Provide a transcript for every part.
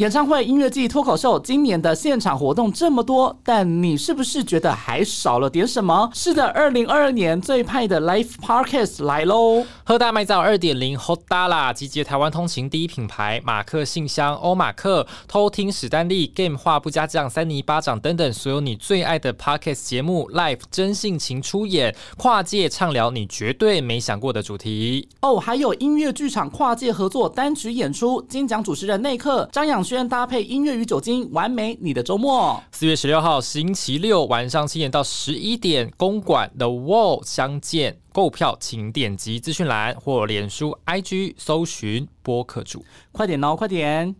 演唱会、音乐季、脱口秀，今年的现场活动这么多，但你是不是觉得还少了点什么？是的，二零二二年最派的 Life Podcast 来喽！喝大麦造二点零 Hot Dala 集结台湾通勤第一品牌马克信箱、欧马克、偷听史丹利、Game 话不加酱、三尼巴掌等等，所有你最爱的 Podcast 节目，Life 真性情出演，跨界畅聊你绝对没想过的主题哦。还有音乐剧场跨界合作单曲演出，金奖主持人内克张养。轩搭配音乐与酒精，完美你的周末。四月十六号星期六晚上七点到十一点，公馆 The Wall 相见。购票请点击资讯栏或脸书 IG 搜寻播客主，快点哦，快点！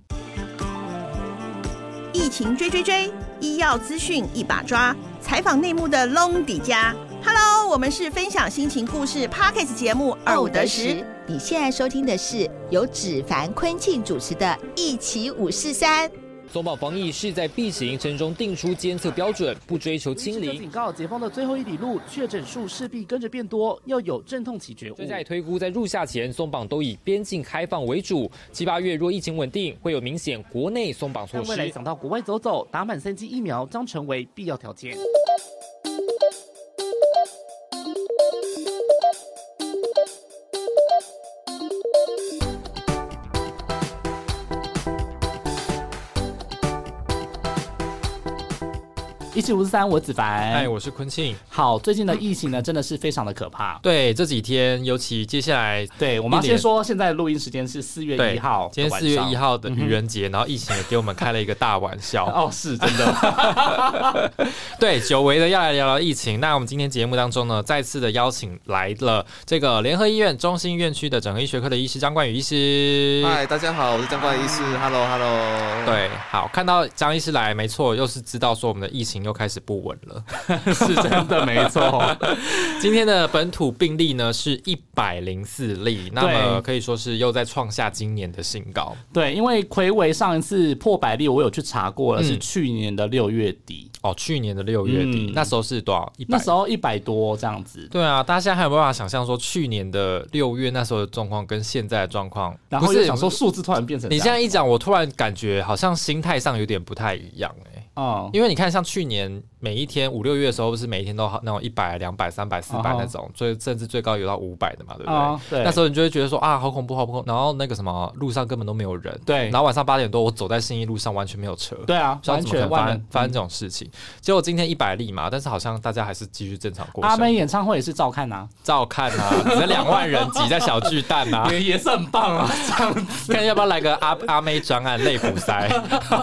疫情追追追，医药资讯一把抓，采访内幕的 Long 底家。Hello，我们是分享心情故事 Pockets 节目二五得十。你现在收听的是由芷凡、昆庆主持的《一起五四三》。松绑防疫势在必行，城中定出监测标准，不追求清零。警告：解封的最后一里路，确诊数势必跟着变多，要有阵痛起觉悟。专家也推估，在入夏前松绑都以边境开放为主，七八月若疫情稳定，会有明显国内松绑措施。未来想到国外走走，打满三剂疫苗将成为必要条件。一七五四三，我子凡。哎，我是坤庆。好，最近的疫情呢，真的是非常的可怕。对，这几天，尤其接下来，对，我们要先说，现在录音时间是四月一号，今天四月一号的愚人节，然后疫情也给我们开了一个大玩笑。哦，是真的。对，久违的要来聊聊疫情。那我们今天节目当中呢，再次的邀请来了这个联合医院中心院区的整合医学科的医师张冠宇医师。嗨，大家好，我是张冠宇医师。Hello，Hello。对，好，看到张医师来，没错，又是知道说我们的疫情又。又开始不稳了，是真的没错。今天的本土病例呢是一百零四例，那么可以说是又在创下今年的新高。对，因为魁伟上一次破百例，我有去查过了，是去年的六月底。哦，去年的六月底，那时候是多少？那时候一百多这样子。对啊，大家现在还有办法想象说去年的六月那时候的状况跟现在的状况？然后又想说数字突然变成……你这样一讲，我突然感觉好像心态上有点不太一样哎。哦，因为你看，像去年每一天五六月的时候，不是每一天都那种一百、两百、三百、四百那种，最甚至最高有到五百的嘛，对不对？对。那时候你就会觉得说啊，好恐怖，好恐怖。然后那个什么，路上根本都没有人。对。然后晚上八点多，我走在信义路上，完全没有车。对啊，完全发生发生这种事情。结果今天一百例嘛，但是好像大家还是继续正常过。阿妹演唱会也是照看呐，照看呐，这两万人挤在小巨蛋呐，也也是很棒啊。这样看要不要来个阿阿妹专案肋骨塞，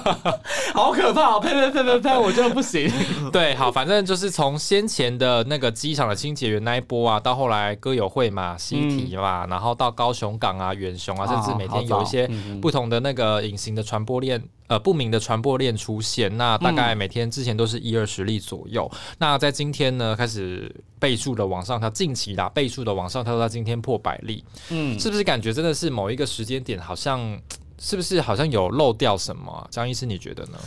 好可怕！呸呸呸呸呸！我。就不行，对，好，反正就是从先前的那个机场的清洁员那一波啊，到后来歌友会嘛、西提嘛，然后到高雄港啊、远雄啊，甚至每天有一些不同的那个隐形的传播链，呃，不明的传播链出现。那大概每天之前都是一二十例左右，那在今天呢，开始倍数的往上跳，近期啦，倍数的往上跳，到今天破百例，嗯，是不是感觉真的是某一个时间点，好像是不是好像有漏掉什么？张医师，你觉得呢？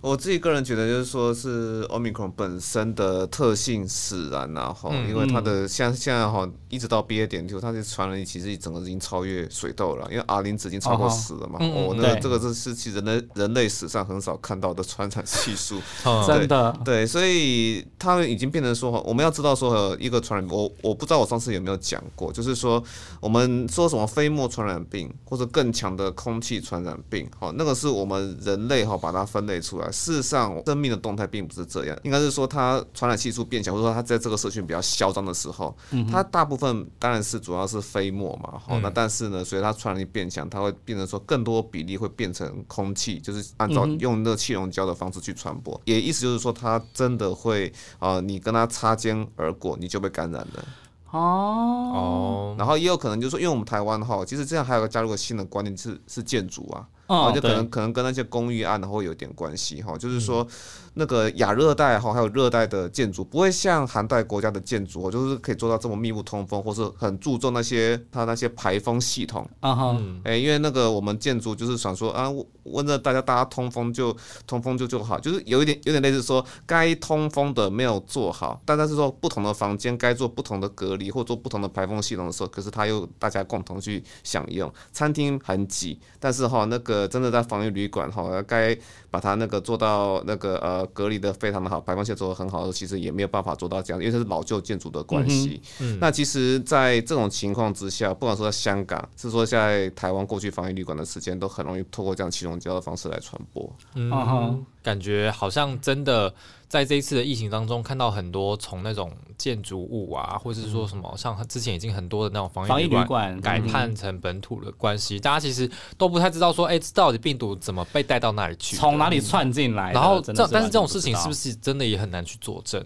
我自己个人觉得，就是说是 Omicron 本身的特性使然，然后因为它的像现在哈，一直到 BA. 点就它的传染力其实整个已经超越水痘了，因为 R 零值已经超过十了嘛。哦，那这个这是其实人类人类史上很少看到的传染系数，真的对，所以他们已经变成说，我们要知道说一个传染，我我不知道我上次有没有讲过，就是说我们说什么飞沫传染病或者更强的空气传染病，好，那个是我们人类哈把它分类出来。事实上，生命的动态并不是这样，应该是说它传染系数变小，或者说它在这个社群比较嚣张的时候，它大部分当然是主要是飞沫嘛，好，那但是呢，随着它传染力变强，它会变成说更多比例会变成空气，就是按照用那个气溶胶的方式去传播，也意思就是说它真的会啊，你跟它擦肩而过，你就被感染了。哦哦，然后也有可能就是说，因为我们台湾哈，其实这样还有个加入个新的观念是是建筑啊。哦，就可能可能跟那些公寓案会有点关系哈，就是说那个亚热带哈，还有热带的建筑不会像寒带国家的建筑，就是可以做到这么密不通风，或是很注重那些它那些排风系统。啊哈，哎，因为那个我们建筑就是想说啊，问着大家大家通风就通风就就好，就是有一点有点类似说该通风的没有做好，但是说不同的房间该做不同的隔离或做不同的排风系统的时候，可是它又大家共同去享用。餐厅很挤，但是哈那个。呃真的在防御旅馆哈，该把它那个做到那个呃隔离的非常的好，排放线做的很好，其实也没有办法做到这样，因为它是老旧建筑的关系。嗯，那其实，在这种情况之下，不管说在香港，是说在台湾过去防疫旅馆的时间，都很容易透过这样气溶胶的方式来传播。嗯，感觉好像真的。在这一次的疫情当中，看到很多从那种建筑物啊，或者是说什么，像之前已经很多的那种防疫旅馆改判成本土的关系，大家其实都不太知道说，哎，到底病毒怎么被带到那里去，从哪里窜进来？然后这但是这种事情是不是真的也很难去佐证？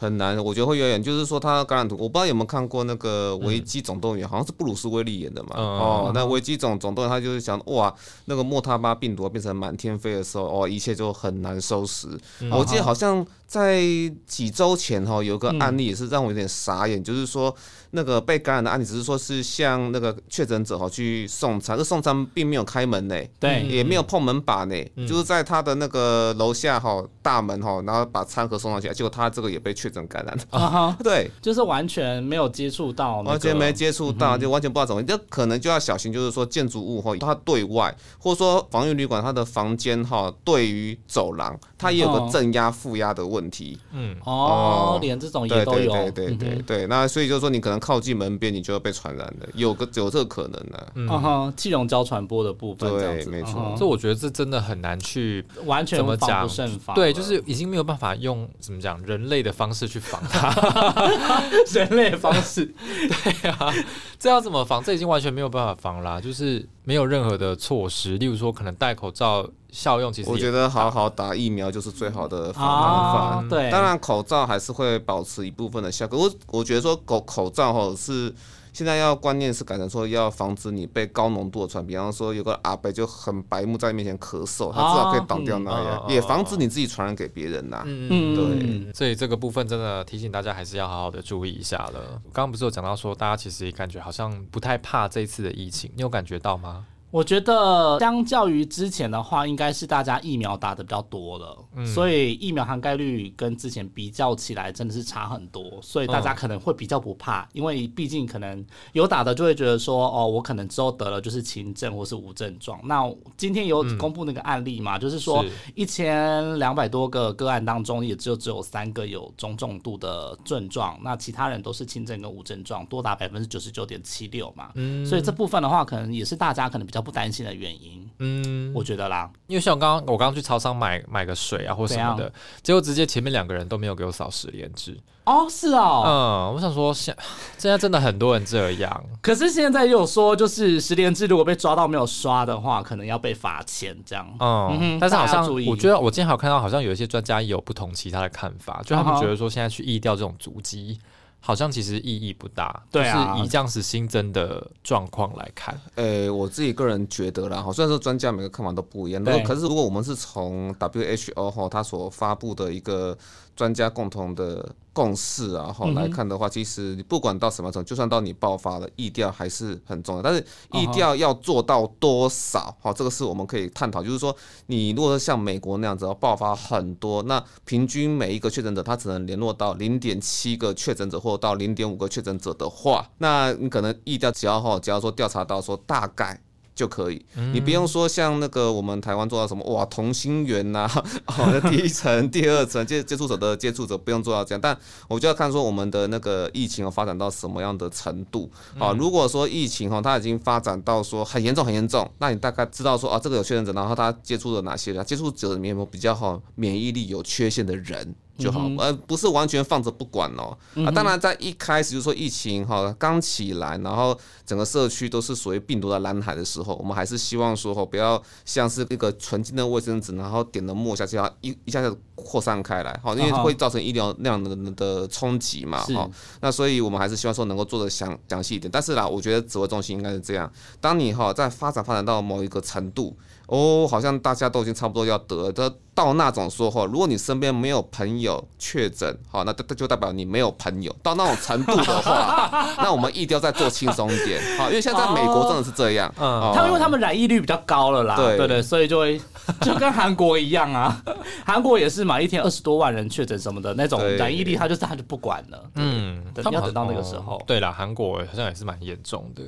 很难，我觉得会有点，就是说他感染图，我不知道有没有看过那个《危机总动员》，好像是布鲁斯威利演的嘛。哦，那《危机总总动员》他就是想，哇，那个莫他巴病毒变成满天飞的时候，哦，一切就很难收拾。我记得好像在几周前哈，有个案例也是让我有点傻眼，就是说。那个被感染的案例只是说是向那个确诊者哈去送餐，这送餐并没有开门呢，对，也没有碰门把呢，就是在他的那个楼下哈大门哈，然后把餐盒送上去，结果他这个也被确诊感染了，对，就是完全没有接触到，完全没接触到，就完全不知道怎么，就可能就要小心，就是说建筑物哈，它对外或者说防疫旅馆它的房间哈，对于走廊，它也有个正压负压的问题，嗯，哦，连这种也都有，对对对对，那所以就是说你可能。靠近门边，你就要被传染的，有个有这个可能的。嗯哼，气溶胶传播的部分，对，没错。这我觉得这真的很难去完全怎么防，对，就是已经没有办法用怎么讲人类的方式去防它。人类方式，对啊，这要怎么防？这已经完全没有办法防啦，就是没有任何的措施，例如说可能戴口罩。效用其实我觉得好好打疫苗就是最好的方法。对，当然口罩还是会保持一部分的效果。我我觉得说口口罩哈是现在要观念是改成说要防止你被高浓度的传，比方说有个阿伯就很白目在面前咳嗽，他至少可以挡掉那样，也防止你自己传染给别人呐。嗯，对。所以这个部分真的提醒大家还是要好好的注意一下了。刚刚不是有讲到说大家其实也感觉好像不太怕这一次的疫情，你有感觉到吗？我觉得相较于之前的话，应该是大家疫苗打的比较多了，所以疫苗涵盖率跟之前比较起来真的是差很多，所以大家可能会比较不怕，因为毕竟可能有打的就会觉得说，哦，我可能之后得了就是轻症或是无症状。那今天有公布那个案例嘛，就是说一千两百多个个案当中，也只有只有三个有中重度的症状，那其他人都是轻症跟无症状，多达百分之九十九点七六嘛。所以这部分的话，可能也是大家可能比较。不担心的原因，嗯，我觉得啦，因为像我刚刚我刚刚去超商买买个水啊或什么的，结果直接前面两个人都没有给我扫十连制。哦，是哦，嗯，我想说现现在真的很多人这样，可是现在又有说就是十连制如果被抓到没有刷的话，可能要被罚钱这样。嗯，但是好像我觉得我今天还有看到好像有一些专家也有不同其他的看法，就他们觉得说现在去意掉这种足迹。好像其实意义不大，对啊，以这样子新增的状况来看，呃，我自己个人觉得啦，哈，虽然说专家每个看法都不一样，可是如果我们是从 WHO 哈他所发布的一个。专家共同的共识啊，哈来看的话，其实你不管到什么程度，就算到你爆发了，意调还是很重要。但是意调要做到多少，哈，这个是我们可以探讨。就是说，你如果是像美国那样子要爆发很多，那平均每一个确诊者他只能联络到零点七个确诊者，或者到零点五个确诊者的话，那你可能意调只要哈，只要说调查到说大概。就可以，你不用说像那个我们台湾做到什么哇同心圆呐，哦第一层、第二层接接触者的接触者不用做到这样，但我就要看说我们的那个疫情发展到什么样的程度啊。如果说疫情哈它已经发展到说很严重很严重，那你大概知道说啊这个有确诊者，然后他接触了哪些人，接触者里面有比较好免疫力有缺陷的人。就好，呃，不是完全放着不管哦。啊，当然，在一开始就说疫情哈刚起来，然后整个社区都是属于病毒的蓝海的时候，我们还是希望说哈，不要像是那个纯净的卫生纸，然后点了墨下去，要一一下子扩散开来，哈，因为会造成医疗那样的的冲击嘛，哈。那所以我们还是希望说能够做的详详细一点。但是啦，我觉得指挥中心应该是这样：当你哈在发展发展到某一个程度。哦，好像大家都已经差不多要得的到那种说话，如果你身边没有朋友确诊，好，那那就代表你没有朋友。到那种程度的话，那我们一定要再做轻松一点，好，因为现在在美国真的是这样，嗯，他因为他们染疫率比较高了啦，对。对对，所以就会 就跟韩国一样啊，韩国也是嘛，一天二十多万人确诊什么的那种染疫率，他就是他就不管了，嗯，等要等到那个时候。对啦，韩国好像也是蛮严重的，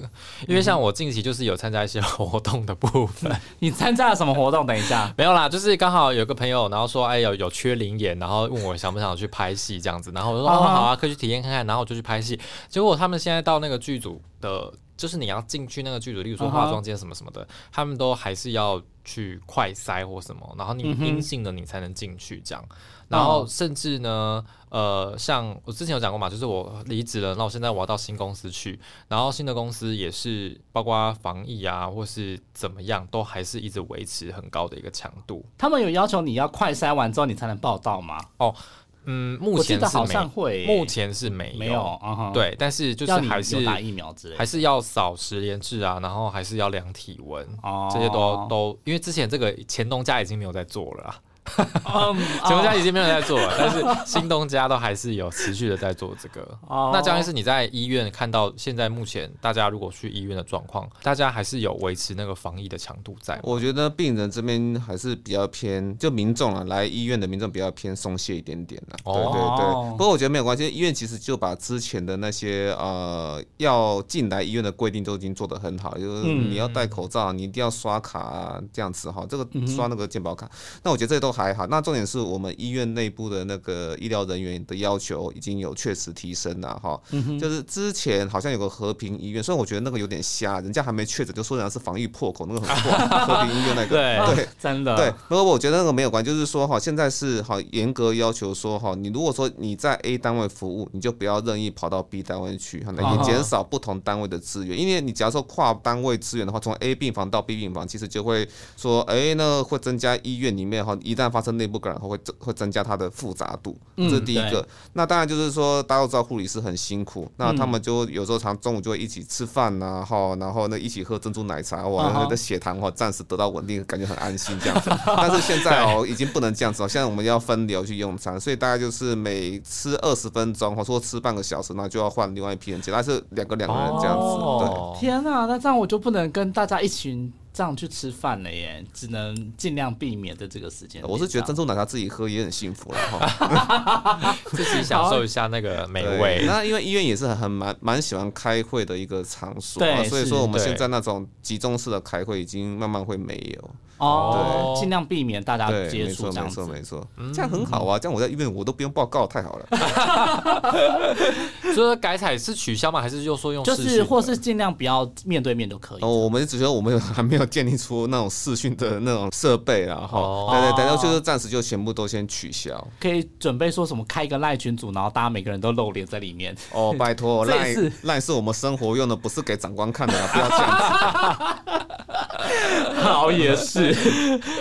因为像我近期就是有参加一些活动的部分。你参加了什么活动？等一下，没有啦，就是刚好有个朋友，然后说，哎，有有缺灵眼，然后问我想不想去拍戏这样子，然后我说，哦，好啊，可以去体验看看，然后我就去拍戏。结果他们现在到那个剧组的。就是你要进去那个剧组，例如说化妆间什么什么的，他们都还是要去快筛或什么，然后你阴性的你才能进去这样。然后甚至呢，呃，像我之前有讲过嘛，就是我离职了，那我现在我要到新公司去，然后新的公司也是包括防疫啊，或是怎么样，都还是一直维持很高的一个强度。他们有要求你要快筛完之后你才能报道吗？哦。嗯，目前好像会，目前是没没有，对，但是就是还是打疫苗之类，还是要扫十连制啊，然后还是要量体温，这些都都，因为之前这个前东家已经没有在做了。前东家已经没有在做了，但是新东家都还是有持续的在做这个。那江医师，你在医院看到现在目前大家如果去医院的状况，大家还是有维持那个防疫的强度在？我觉得病人这边还是比较偏，就民众啊来医院的民众比较偏松懈一点点了。对对对，不过我觉得没有关系，医院其实就把之前的那些呃要进来医院的规定都已经做得很好，就是你要戴口罩，你一定要刷卡啊，这样子哈，这个刷那个健保卡。那我觉得这些都。还好，那重点是我们医院内部的那个医疗人员的要求已经有确实提升了哈。嗯就是之前好像有个和平医院，虽然我觉得那个有点瞎，人家还没确诊就说人家是防疫破口，那个很破。和平医院那个，对对，真的。对，不过我觉得那个没有关，就是说哈，现在是哈严格要求说哈，你如果说你在 A 单位服务，你就不要任意跑到 B 单位去，哈，也减少不同单位的资源。因为你假如说跨单位资源的话，从 A 病房到 B 病房，其实就会说，哎，那会增加医院里面哈一旦发生内部感染后会增会增加它的复杂度，这是第一个。那当然就是说，大家都知道护理师很辛苦，那他们就有时候常中午就会一起吃饭呐，哈，然后呢一起喝珍珠奶茶，哇，那个血糖哈暂时得到稳定，感觉很安心这样子。但是现在哦，已经不能这样子了，现在我们要分流去用餐，所以大家就是每吃二十分钟，或者说吃半个小时，那就要换另外一批人进来，是两个两个人这样子。对，天哪，那这样我就不能跟大家一群。这样去吃饭了耶，只能尽量避免的这个时间。我是觉得珍珠奶茶自己喝也很幸福了哈，自己享受一下那个美味。那因为医院也是很蛮蛮喜欢开会的一个场所，所以说我们现在那种集中式的开会已经慢慢会没有。哦，尽量避免大家接触，没错没错，这样很好啊，这样我在医院我都不用报告，太好了。所以改采是取消吗？还是就说用？就是或是尽量不要面对面都可以。哦，我们只觉得我们还没有建立出那种视讯的那种设备啊，哈，对对，等到就是暂时就全部都先取消。可以准备说什么开一个赖群组，然后大家每个人都露脸在里面。哦，拜托，赖赖是我们生活用的，不是给长官看的，不要这样子。好也是，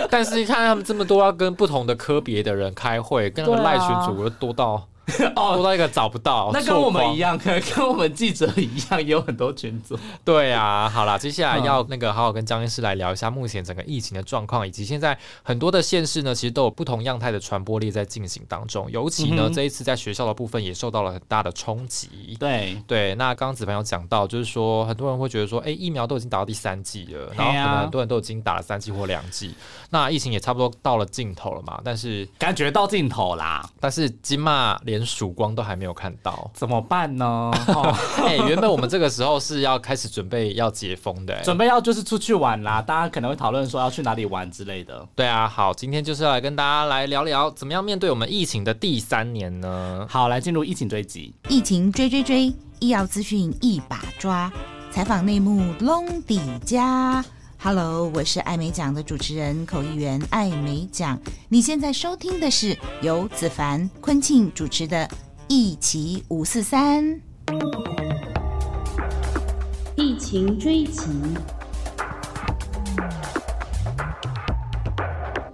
但是你看他们这么多要跟不同的科别的人开会，跟那个赖群主又多到。哦，多到一个找不到，那跟我们一样，可 能跟我们记者一样，也有很多群组。对啊，好了，接下来要那个好好跟张医师来聊一下目前整个疫情的状况，以及现在很多的县市呢，其实都有不同样态的传播力在进行当中。尤其呢，这一次在学校的部分也受到了很大的冲击。对对，那刚刚子凡有讲到，就是说很多人会觉得说，哎，疫苗都已经打到第三剂了，然后可能很多人都已经打了三剂或两剂，那疫情也差不多到了尽头了嘛。但是感觉到尽头啦，但是金马连。曙光都还没有看到，怎么办呢？哎，原本我们这个时候是要开始准备要解封的，准备要就是出去玩啦。大家可能会讨论说要去哪里玩之类的。对啊，好，今天就是要来跟大家来聊聊，怎么样面对我们疫情的第三年呢？好，来进入疫情追击，疫情追追追，医药资讯一把抓，采访内幕隆底家。Hello，我是艾美奖的主持人口译员艾美奖。你现在收听的是由子凡、昆庆主持的《一起五四三》。疫情追击。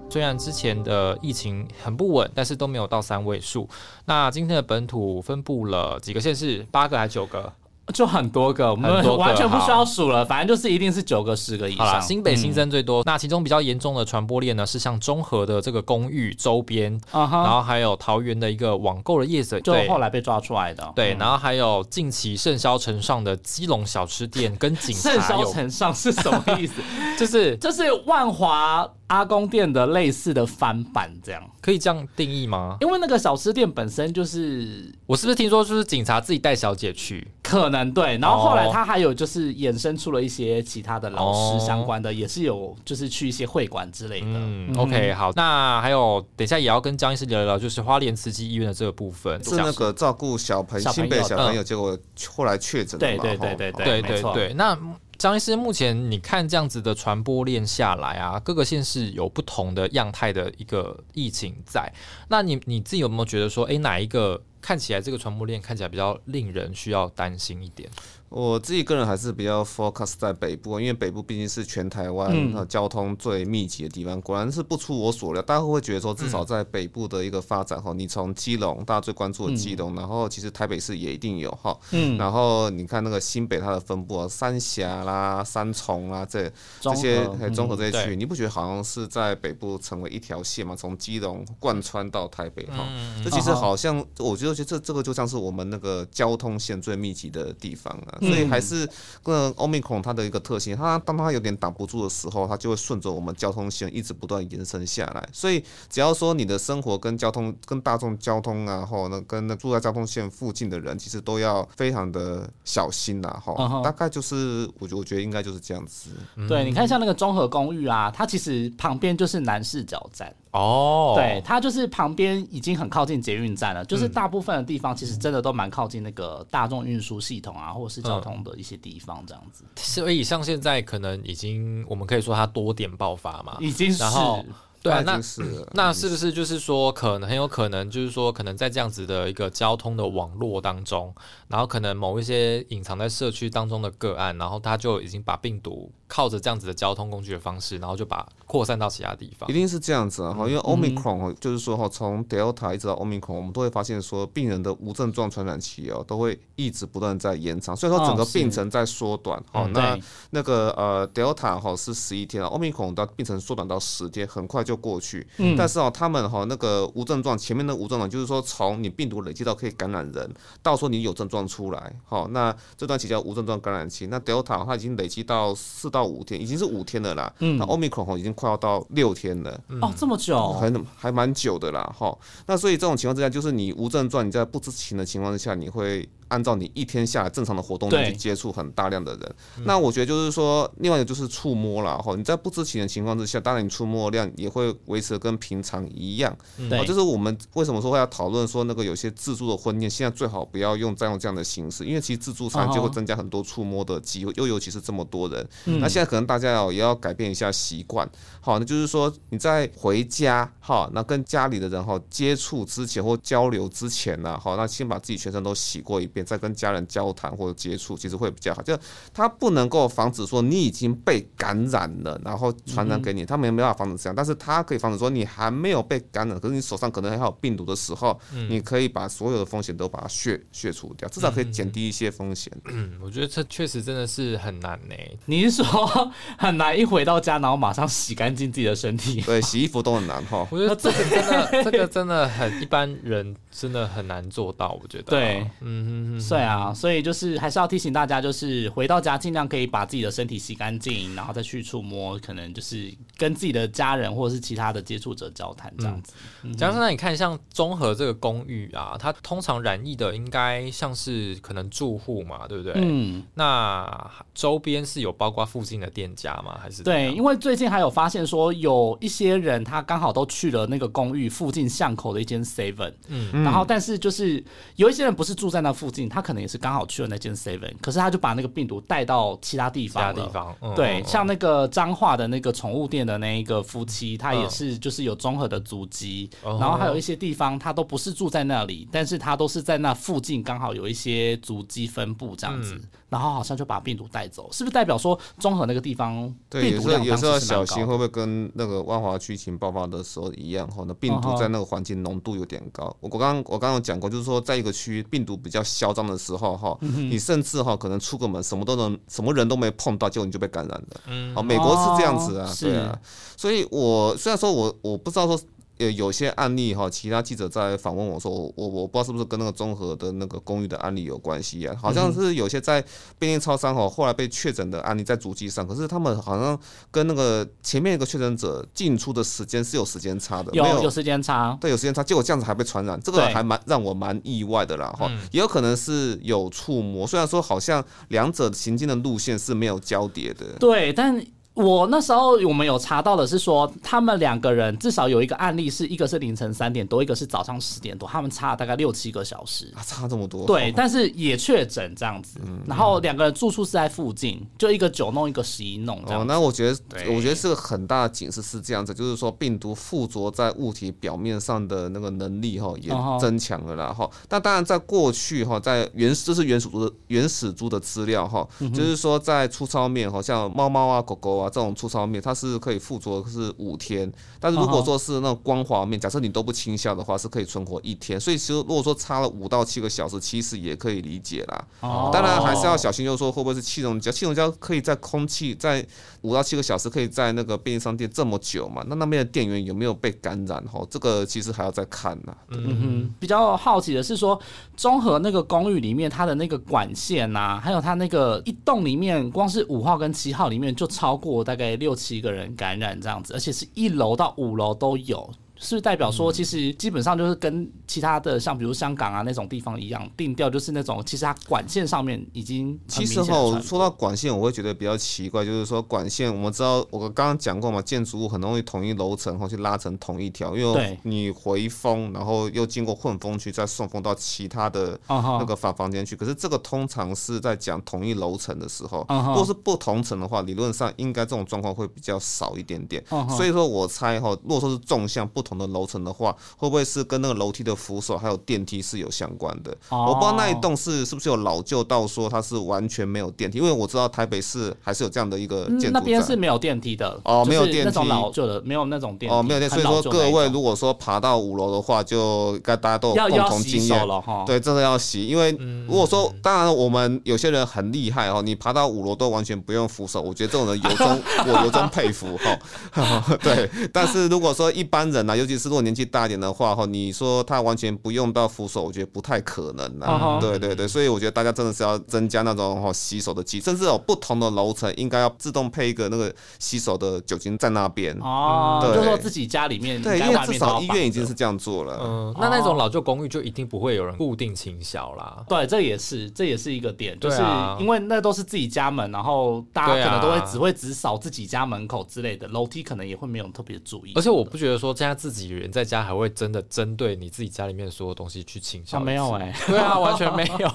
虽然之前的疫情很不稳，但是都没有到三位数。那今天的本土分布了几个县市？八个还是九个？就很多个，我们完全不需要数了，反正就是一定是九个、十个以，上。新北新增最多，那其中比较严重的传播链呢，是像中和的这个公寓周边，然后还有桃园的一个网购的业者，就对。后来被抓出来的。对，嗯。然后还有近期盛销城上的基隆小吃店跟警 盛销城上是什么意思？就是就是万华阿公店的类似的翻版这样。可以这样定义吗？因为那个小吃店本身就是我是不是听说就是警察自己带小姐去？可能对，然后后来哦他还有就是衍生出了一些其他的老哦师相关的，也是有就是去一些会馆之类的。嗯，OK，好，那还有等一下也要跟江医师聊一聊，就是花莲慈济医院的这个部分，是那个照顾小朋小朋友新北小朋友，嗯结果后来确诊了嘛？对对对对对对对，那张医师，目前你看这样子的传播链下来啊，各个县市有不同的样态的一个疫情在，那你你自己有没有觉得说，哎，哪一个看起来这个传播链看起来比较令人需要担心一点？我自己个人还是比较 focus 在北部，因为北部毕竟是全台湾、交通最密集的地方。果然是不出我所料，大家会觉得说，至少在北部的一个发展哈，你从基隆，大家最关注的基隆，然后其实台北市也一定有哈，嗯，然后你看那个新北它的分布啊，三峡啦、三重啦，这这些综合这些区域，你不觉得好像是在北部成为一条线吗？从基隆贯穿到台北哈，嗯这其实好像我觉得这这个就像是我们那个交通线最密集的地方啊，所以嗯。还是跟 omicron 它的一个特性，它当它有点挡不住的时候，它就会顺着我们交通线一直不断延伸下来。所以只要说你的生活跟交通跟大众交通啊，吼，那跟那住在交通线附近的人，其实都要非常的小心呐，吼嗯哼。大概就是我觉我觉得应该就是这样子。对，你看像那个综合公寓啊，它其实旁边就是南市角站，哦，对，，它就是旁边已经很靠近捷运站了，就是大部分的地方其实真的都蛮靠近那个大众运输系统啊，或者是交通的一些地方这样子，所以像现在可能已经我们可以说它多点爆发嘛，已经是。然后对啊，那是那是。不是就是说，可能很有可能就是说，可能在这样子的一个交通的网络当中，然后可能某一些隐藏在社区当中的个案，然后他就已经把病毒靠着这样子的交通工具的方式，然后就把扩散到其他地方一。定是这样子啊，哈，因为 omicron 哦就是说哈，从 delta 一直到 omicron，我们都会发现说，病人的无症状传染期哦，都会一直不断在延长，所以说整个病程在缩短。哈、嗯那那个呃 delta 哈是十一天啊，omicron 的病程缩短到十天，很快就过去。嗯但是哦，他们哈那个无症状，前面的无症状就是说，从你病毒累积到可以感染人，到说你有症状出来，好，那这段期叫无症状感染期。那 delta 它已经累积到四到五天，已经是五天了啦。嗯那 omicron 哦已经快要到六天了。哦这么久，还还蛮久的啦，哈。那所以这种情况之下，就是你无症状，你在不知情的情况之下，你会按照你一天下来正常的活动量去接触很大量的人。那我觉得就是说，另外一个就是触摸啦，哈。你在不知情的情况之下，当然你触摸量也会维持得跟平常一样。对，哦，就是我们为什么说会要讨论说那个有些自助的婚宴，现在最好不要用再用这样的形式，因为其实自助餐就会哦增加很多触摸的机会，又尤其是这么多人。嗯那现在可能大家要也要改变一下习惯，好，那就是说你在回家哈，那跟家里的人哈接触之前或交流之前呢，好，那先把自己全身都洗过一遍，再跟家人交谈或者接触，其实会比较好。就它不能够防止说你已经被感染了，然后传染给你，它没没办法防止这样，但是它可以防止说你还没有被感染，可是你手上可能还有病毒的时候，你可以把所有的风险都把它削削除掉，至少可以减低一些风险。嗯，我觉得这确实真的是很难呢、你是说很难一回到家，然后马上洗干净自己的身体？对，洗衣服都很难哈。我觉得这个真的，这个真的很 一般人真的很难做到。我觉得，对，嗯嗯嗯，对啊，所以就是还是要提醒大家，就是回到家尽量可以把自己的身体洗干净，然后再去触摸，可能就是跟自己的家人或者是其他的接触者交谈这样子。加上那你看，像综合这个公寓啊，它通常染疫的应该像是可能住户嘛，对不对？嗯，那周边是有包括附近的店家吗？还是对，因为最近还有发现说，有一些人他刚好都去了那个公寓附近巷口的一间 Seven，嗯然后但是就是有一些人不是住在那附近，他可能也是刚好去了那间 Seven，可是他就把那个病毒带到其他地其他。地方，嗯对，嗯像那个彰化的那个宠物店的那一个夫妻，他也嗯。是就是有综合的足迹，哦然后还有一些地方他都不是住在那里，但是他都是在那附近刚好有一些足迹分布这样子，嗯然后好像就把病毒带走，是不是代表说综合那个地方对，病毒量有时候小心，会不会跟那个万华区情爆发的时候一样哈，那病毒在那个环境浓度有点高。我我刚刚我刚刚讲过，就是说在一个区域病毒比较嚣张的时候哈，你甚至哈可能出个门什么都能什么人都没碰到，结果你就被感染了。嗯，好，美国是这样子啊，对啊，所以我虽然说我我不知道说。呃，有些案例哈，其他记者在访问我说，我我我不知道是不是跟那个综合的那个公寓的案例有关系啊？好像是有些在便利超商哈，后来被确诊的案例在足迹上，可是他们好像跟那个前面一个确诊者进出的时间是有时间差的，有有？时间差，对，有时间差，结果这样子还被传染，这个还蛮让我蛮意外的啦哈，也有可能是有触摸，虽然说好像两者行进的路线是没有交叠的，对，但。我那时候我们有查到的是说，他们两个人至少有一个案例，是一个是凌晨三点多，一个是早上十点多，他们差了大概六七个小时，差这么多。对，但是也确诊这样子，然后两个人住处是在附近，就一个九弄，一个十一弄。哦，那我觉得，我觉得是个很大的警示，是这样子，就是说病毒附着在物体表面上的那个能力哈也增强了啦哈。但当然，在过去哈，在原这是原始猪的原始猪的资料哈，就是说在粗糙面，哈像猫猫啊、狗狗啊。这种粗糙面，它是可以附着是五天，但是如果说是那种光滑面，假设你都不清消的话，是可以存活一天。所以其实如果说差了五到七个小时，其实也可以理解啦。哦，当然还是要小心，就是说会不会是气溶胶？气溶胶可以在空气在五到七个小时，可以在那个便利商店这么久嘛？那那边的店员有没有被感染？哈，这个其实还要再看呢。嗯哼，比较好奇的是说，综合那个公寓里面它的那个管线呐，还有它那个一栋里面，光是五号跟七号里面就超过大概。六七个人感染这样子，而且是一楼到五楼都有。是代表说，其实基本上就是跟其他的像比如香港啊那种地方一样，定调就是那种其实它管线上面已经其实哈，说到管线，我会觉得比较奇怪，就是说管线我们知道我刚刚讲过嘛，建筑物很容易同一楼层后去拉成同一条，因为你回风，然后又经过混风区再送风到其他的那个房房间去。可是这个通常是在讲同一楼层的时候，如果是不同层的话，理论上应该这种状况会比较少一点点。所以说我猜哈，如果说是纵向不同的楼层的话，会不会是跟那个楼梯的扶手还有电梯是有相关的？我不知道那一栋是是不是有老旧到说它是完全没有电梯，因为我知道台北市还是有这样的一个建筑，那边是没有电梯的哦，没有电梯，那种老旧的没有那种电梯哦，没有电梯。所以说各位如果说爬到五楼的话，就该大家都有共同经验了哈。对，真的要洗，因为如果说当然我们有些人很厉害哦，你爬到五楼都完全不用扶手，我觉得这种人由衷 我由衷佩服哈。对，但是如果说一般人呢，尤其是。如果年纪大一点的话，哈，你说他完全不用到扶手，我觉得不太可能呐。对对对，所以我觉得大家真的是要增加那种哈洗手的机，甚至有不同的楼层应该要自动配一个那个洗手的酒精在那边。哦，就说自己家里面，对，因为至少医院已经是这样做了。嗯，那那种老旧公寓就一定不会有人固定清扫啦。对，这也是这也是一个点，就是因为那都是自己家门，然后大家可能都会只会只扫自己家门口之类的，楼梯可能也会没有特别注意。而且我不觉得说现在自己人。在家还会真的针对你自己家里面所有东西去清扫？没有哎，对啊，完全 没有。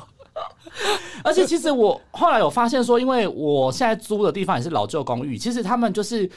而且其实我后来有发现说，因为我现在租的地方也是老旧公寓，其实他们就是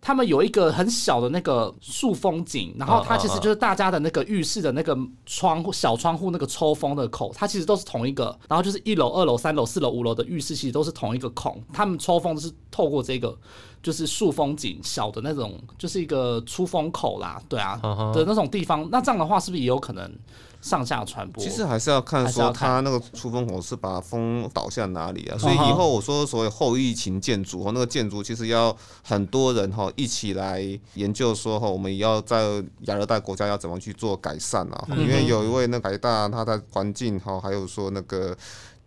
他们有一个很小的那个塑风井，然后它其实就是大家的那个浴室的那个窗户小窗户那个抽风的口，它其实都是同一个。然后就是一楼、二楼、三楼、四楼、五楼的浴室其实都是同一个孔，他们抽风是透过这个。就是塑风井小的那种，就是一个出风口啦，对啊的那种地方，那这样的话是不是也有可能上下传播？其实还是要看说它那个出风口是把风导向哪里啊。所以以后我说所谓后疫情建筑和那个建筑，其实要很多人哈一起来研究说哈，我们要在亚热带国家要怎么去做改善啊？因为有一位那台大他在环境哈，还有说那个。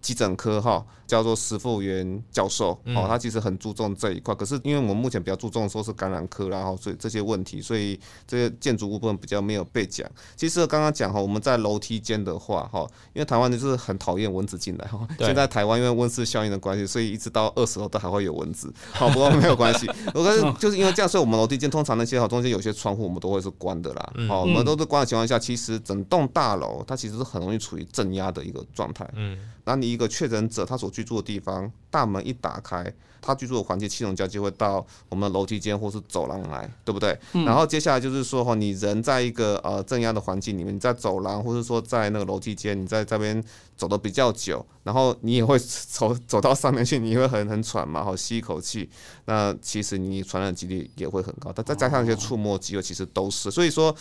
急诊科哈叫做石富元教授哦，他其实很注重这一块。可是因为我们目前比较注重说是感染科，然后所以这些问题，所以这些建筑物部分比较没有被讲。其实刚刚讲哈，我们在楼梯间的话哈，因为台湾就是很讨厌蚊子进来哈。现在台湾因为温室效应的关系，所以一直到二十楼都还会有蚊子。好，不过没有关系。我可是就是因为这样，所以我们楼梯间通常那些哈中间有些窗户我们都会是关的啦。好，我们都是关的情况下，其实整栋大楼它其实是很容易处于镇压的一个状态。嗯。那你一个确诊者，他所居居住的地方，大门一打开。他居住的环境气溶胶就会到我们楼梯间或是走廊来，对不对？然后接下来就是说哈，你人在一个呃正压的环境里面，你在走廊或是说在那个楼梯间，你在这边走的比较久，然后你也会走走到上面去，你会很很喘嘛，好吸一口气，那其实你传染几率也会很高。但再加上一些触摸机会，其实都是。所以说，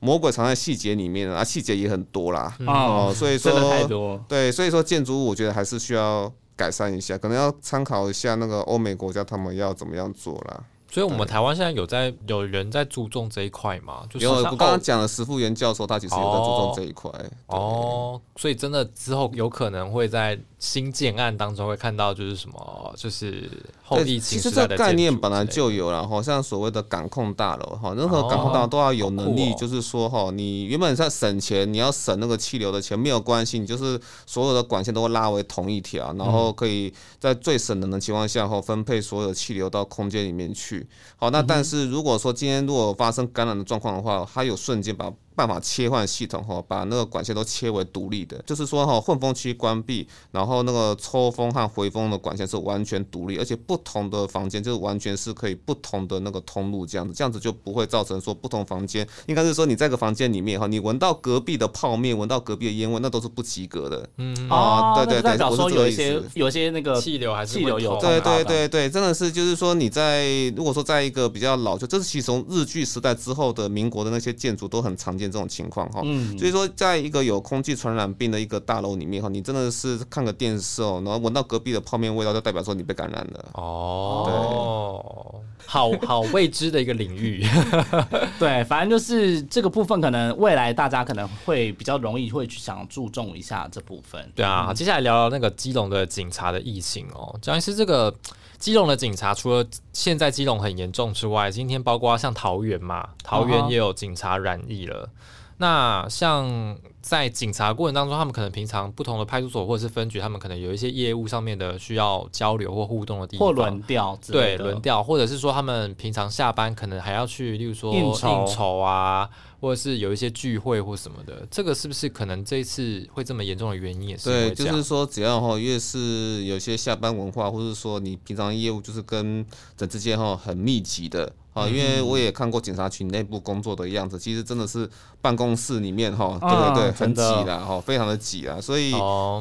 魔鬼藏在细节里面啊，细节也很多啦。哦，所以说太多。对，所以说建筑物我觉得还是需要。改善一下，可能要参考一下那个欧美国家，他们要怎么样做啦。所以，我们台湾现在有在有人在注重这一块吗？就有，我刚刚讲的石富元教授，他其实有在注重这一块。哦，所以真的之后有可能会在新建案当中会看到，就是什么，就是后疫情其实这个概念本来就有了，哈，像所谓的感控大楼，哈，任何感控大楼都要有能力，就是说，哈，你原本在省钱，你要省那个气流的钱没有关系，你就是所有的管线都会拉为同一条，然后可以在最省能的情况下，后分配所有的气流到空间里面去。好，那但是如果说今天如果发生感染的状况的话，它有瞬间把。办法切换系统哈，把那个管线都切为独立的，就是说哈，混风区关闭，然后那个抽风和回风的管线是完全独立，而且不同的房间就是完全是可以不同的那个通路这样子，这样子就不会造成说不同房间，应该是说你在个房间里面哈，你闻到隔壁的泡面，闻到隔壁的烟味，那都是不及格的。嗯啊，对对对，我说有一些有些那个气流还是气流有，对对对对，真的是就是说你在如果说在一个比较老旧，这是其实从日据时代之后的民国的那些建筑都很常见这种情况哈。嗯，所以说，在一个有空气传染病的一个大楼里面哈，你真的是看个电视哦，然后闻到隔壁的泡面味道，就代表说你被感染了。哦，好好未知的一个领域。对，反正就是这个部分，可能未来大家可能会比较容易会去想注重一下这部分。对啊，接下来聊聊那个基隆的警察的疫情哦。张医师，这个基隆的警察，除了现在基隆很严重之外，今天包括像桃园嘛，桃园也有警察染疫了。那像在警察过程当中，他们可能平常不同的派出所或者是分局，他们可能有一些业务上面的需要交流或互动的地方，或轮调，对轮调，或者是说他们平常下班可能还要去，例如说应酬啊，或者是有一些聚会或什么的，这个是不是可能这一次会这么严重的原因也是？对，就是说只要哈越是有些下班文化，或者说你平常业务就是跟这之间哈很密集的。啊，因为我也看过警察局内部工作的样子，其实真的是办公室里面哈，对对对，很挤啦哈，非常的挤啦，所以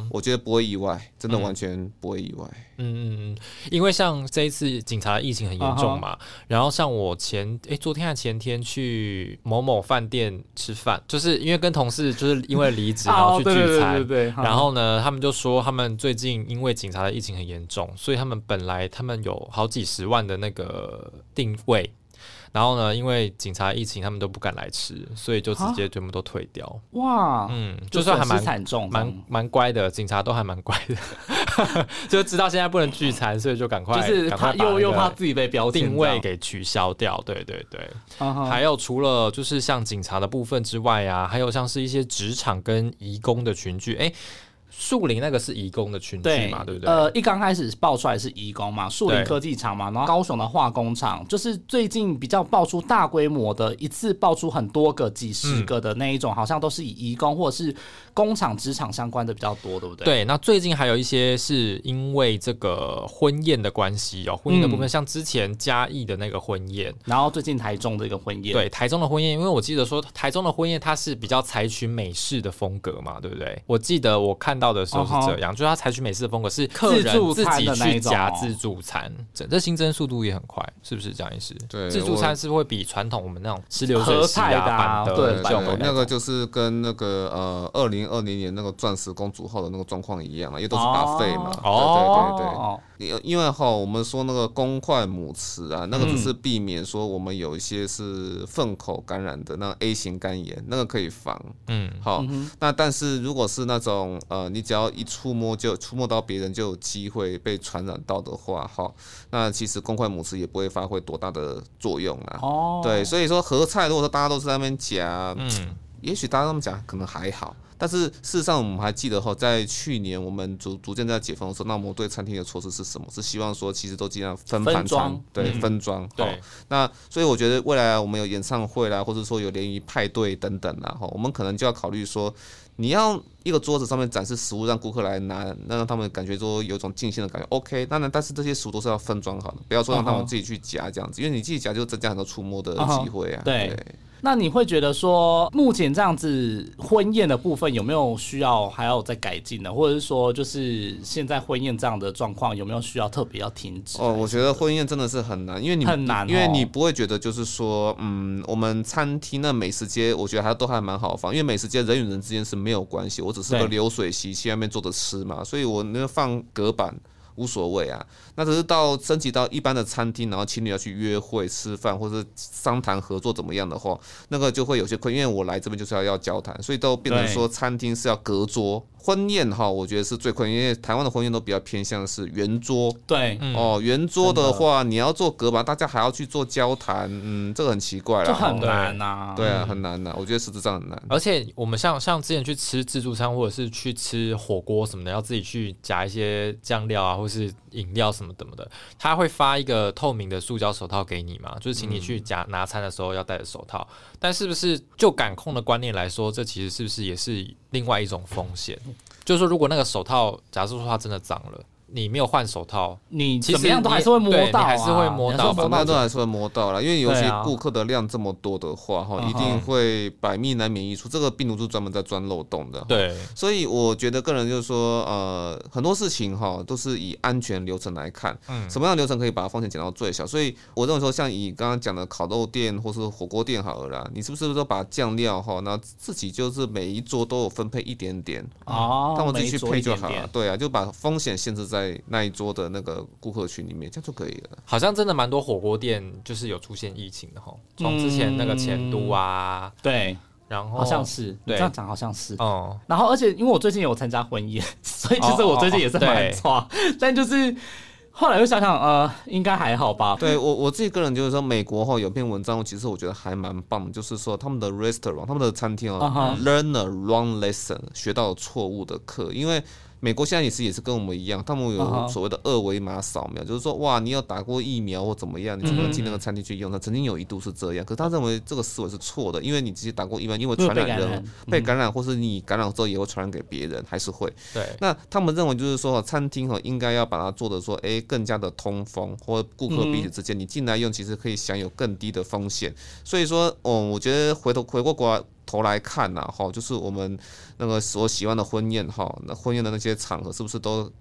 我觉得不会意外，真的完全不会意外。嗯嗯嗯，因为像这一次警察疫情很严重嘛，然后像我前哎昨天还前天去某某饭店吃饭，就是因为跟同事就是因为离职 然后去聚餐，然后呢他们就说他们最近因为警察的疫情很严重，所以他们本来他们有好几十万的那个定位。然后呢，因为警察疫情，他们都不敢来吃，所以就直接全部都退掉。哇，嗯，就算还蛮惨重，蛮蛮乖的，警察都还蛮乖的，就知道现在不能聚餐，所以就赶快，就是他又又怕自己被标定位给取消掉。对对对，还有除了就是像警察的部分之外啊，还有像是一些职场跟移工的群聚，哎。树林那个是移工的群聚嘛，对不对？呃，一刚开始爆出来是移工嘛，树林科技厂嘛，然后高雄的化工厂，就是最近比较爆出大规模的，一次爆出很多个、几十个的那一种，好像都是以移工或者是工厂、职场相关的比较多，对不对？对，那最近还有一些是因为这个婚宴的关系哦，婚宴的部分，像之前嘉义的那个婚宴，然后最近台中的一个婚宴，对，台中的婚宴，因为我记得说台中的婚宴它是比较采取美式的风格嘛，对不对？我记得我看到的时候是这样，就是它采取美式的风格，是客人自己去夹自助餐，整这新增速度也很快，是不是这样意思？对，自助餐是会比传统我们那种吃流水席啊、板的那个就是跟那个呃二零二零年那个钻石公主号的那个状况一样嘛，因为都是打费嘛，对对对对。因为哈，我们说那个公筷母匙啊，那个只是避免说我们有一些是粪口感染的那 A 型肝炎，那个可以防。嗯，好，那但是如果是那种呃，你只要一触摸就触摸到别人就有机会被传染到的话，哈，那其实公筷母匙也不会发挥多大的作用啊。哦，对，所以说合菜如果说大家都是在那边夹，嗯，也许大家那么讲可能还好。但是事实上，我们还记得哈，在去年我们逐逐渐在解封的时候，那我们对餐厅的措施是什么？是希望说其实都尽量分盘餐，对，分装。对。那所以我觉得未来我们有演唱会啦，或者说有联谊派对等等啦，哈，我们可能就要考虑说。你要一个桌子上面展示食物，让顾客来拿，那让他们感觉说有种尽兴的感觉。OK，当然，但是这些食物都是要分装好的，不要说让他们自己去夹这样子，因为你自己夹就增加很多触摸的机会啊。对。那你会觉得说，目前这样子婚宴的部分有没有需要还要再改进的，或者是说，就是现在婚宴这样的状况有没有需要特别要停止？哦，我觉得婚宴真的是很难，因为你很难，因为你不会觉得就是说，嗯，我们餐厅的美食街，我觉得还都还蛮好放，因为美食街人与人之间是没有关系，我只是个流水席去外面坐着吃嘛，所以我那个放隔板。无所谓啊，那只是到升级到一般的餐厅，然后情侣要去约会、吃饭或者商谈合作怎么样的话，那个就会有些困，因为我来这边就是要要交谈，所以都变成说餐厅是要隔桌。婚宴哈，我觉得是最困，因为台湾的婚宴都比较偏向是圆桌。对，哦，圆桌的话，你要做隔板，大家还要去做交谈，嗯，这个很奇怪了，就很难呐。对啊，很难呐，我觉得实质上很难。而且我们像像之前去吃自助餐或者是去吃火锅什么的，要自己去夹一些酱料啊，或是饮料什么什么的，他会发一个透明的塑胶手套给你嘛，就是请你去夹拿餐的时候要戴着手套。但是不是就感控的观念来说，这其实是不是也是另外一种风险？就是说，如果那个手套，假设说它真的脏了。你没有换手套，你怎么样都还是会摸到，还是会摸到，怎么样都还是会摸到了。因为有些顾客的量这么多的话，哈，一定会百密难免一出。这个病毒是专门在钻漏洞的。对，所以我觉得个人就是说，呃，很多事情哈都是以安全流程来看，嗯，什么样的流程可以把风险减到最小。所以我认为说，像以刚刚讲的烤肉店或是火锅店好了啦，你是不是说把酱料哈，那自己就是每一桌都有分配一点点，哦，让我自己去配就好了。对啊，就把风险限制在那一桌的。那个顾客群里面，这样就可以了。好像真的蛮多火锅店就是有出现疫情的哈，从之前那个前都啊，对，然后好像是，这样讲好像是哦。然后而且因为我最近有参加婚宴，所以其实我最近也是蛮差，但就是后来又想想，呃，应该还好吧。对我我自己个人就是说，美国哈有篇文章，其实我觉得还蛮棒，就是说他们的 restaurant，他们的餐厅哦，learn a wrong lesson，学到错误的课，因为。美国现在也是也是跟我们一样，他们有所谓的二维码扫描，就是说哇，你有打过疫苗或怎么样，你才能进那个餐厅去用。他曾经有一度是这样，可是他认为这个思维是错的，因为你直接打过疫苗，因为传染人被感染，或是你感染之后也会传染给别人，还是会。对。那他们认为就是说，餐厅哈应该要把它做的说，哎，更加的通风，或顾客彼此之间你进来用，其实可以享有更低的风险。所以说，哦，我觉得回头回过国头来看呐，哈，就是我们那个所喜欢的婚宴哈，那婚宴的那些场合是不是都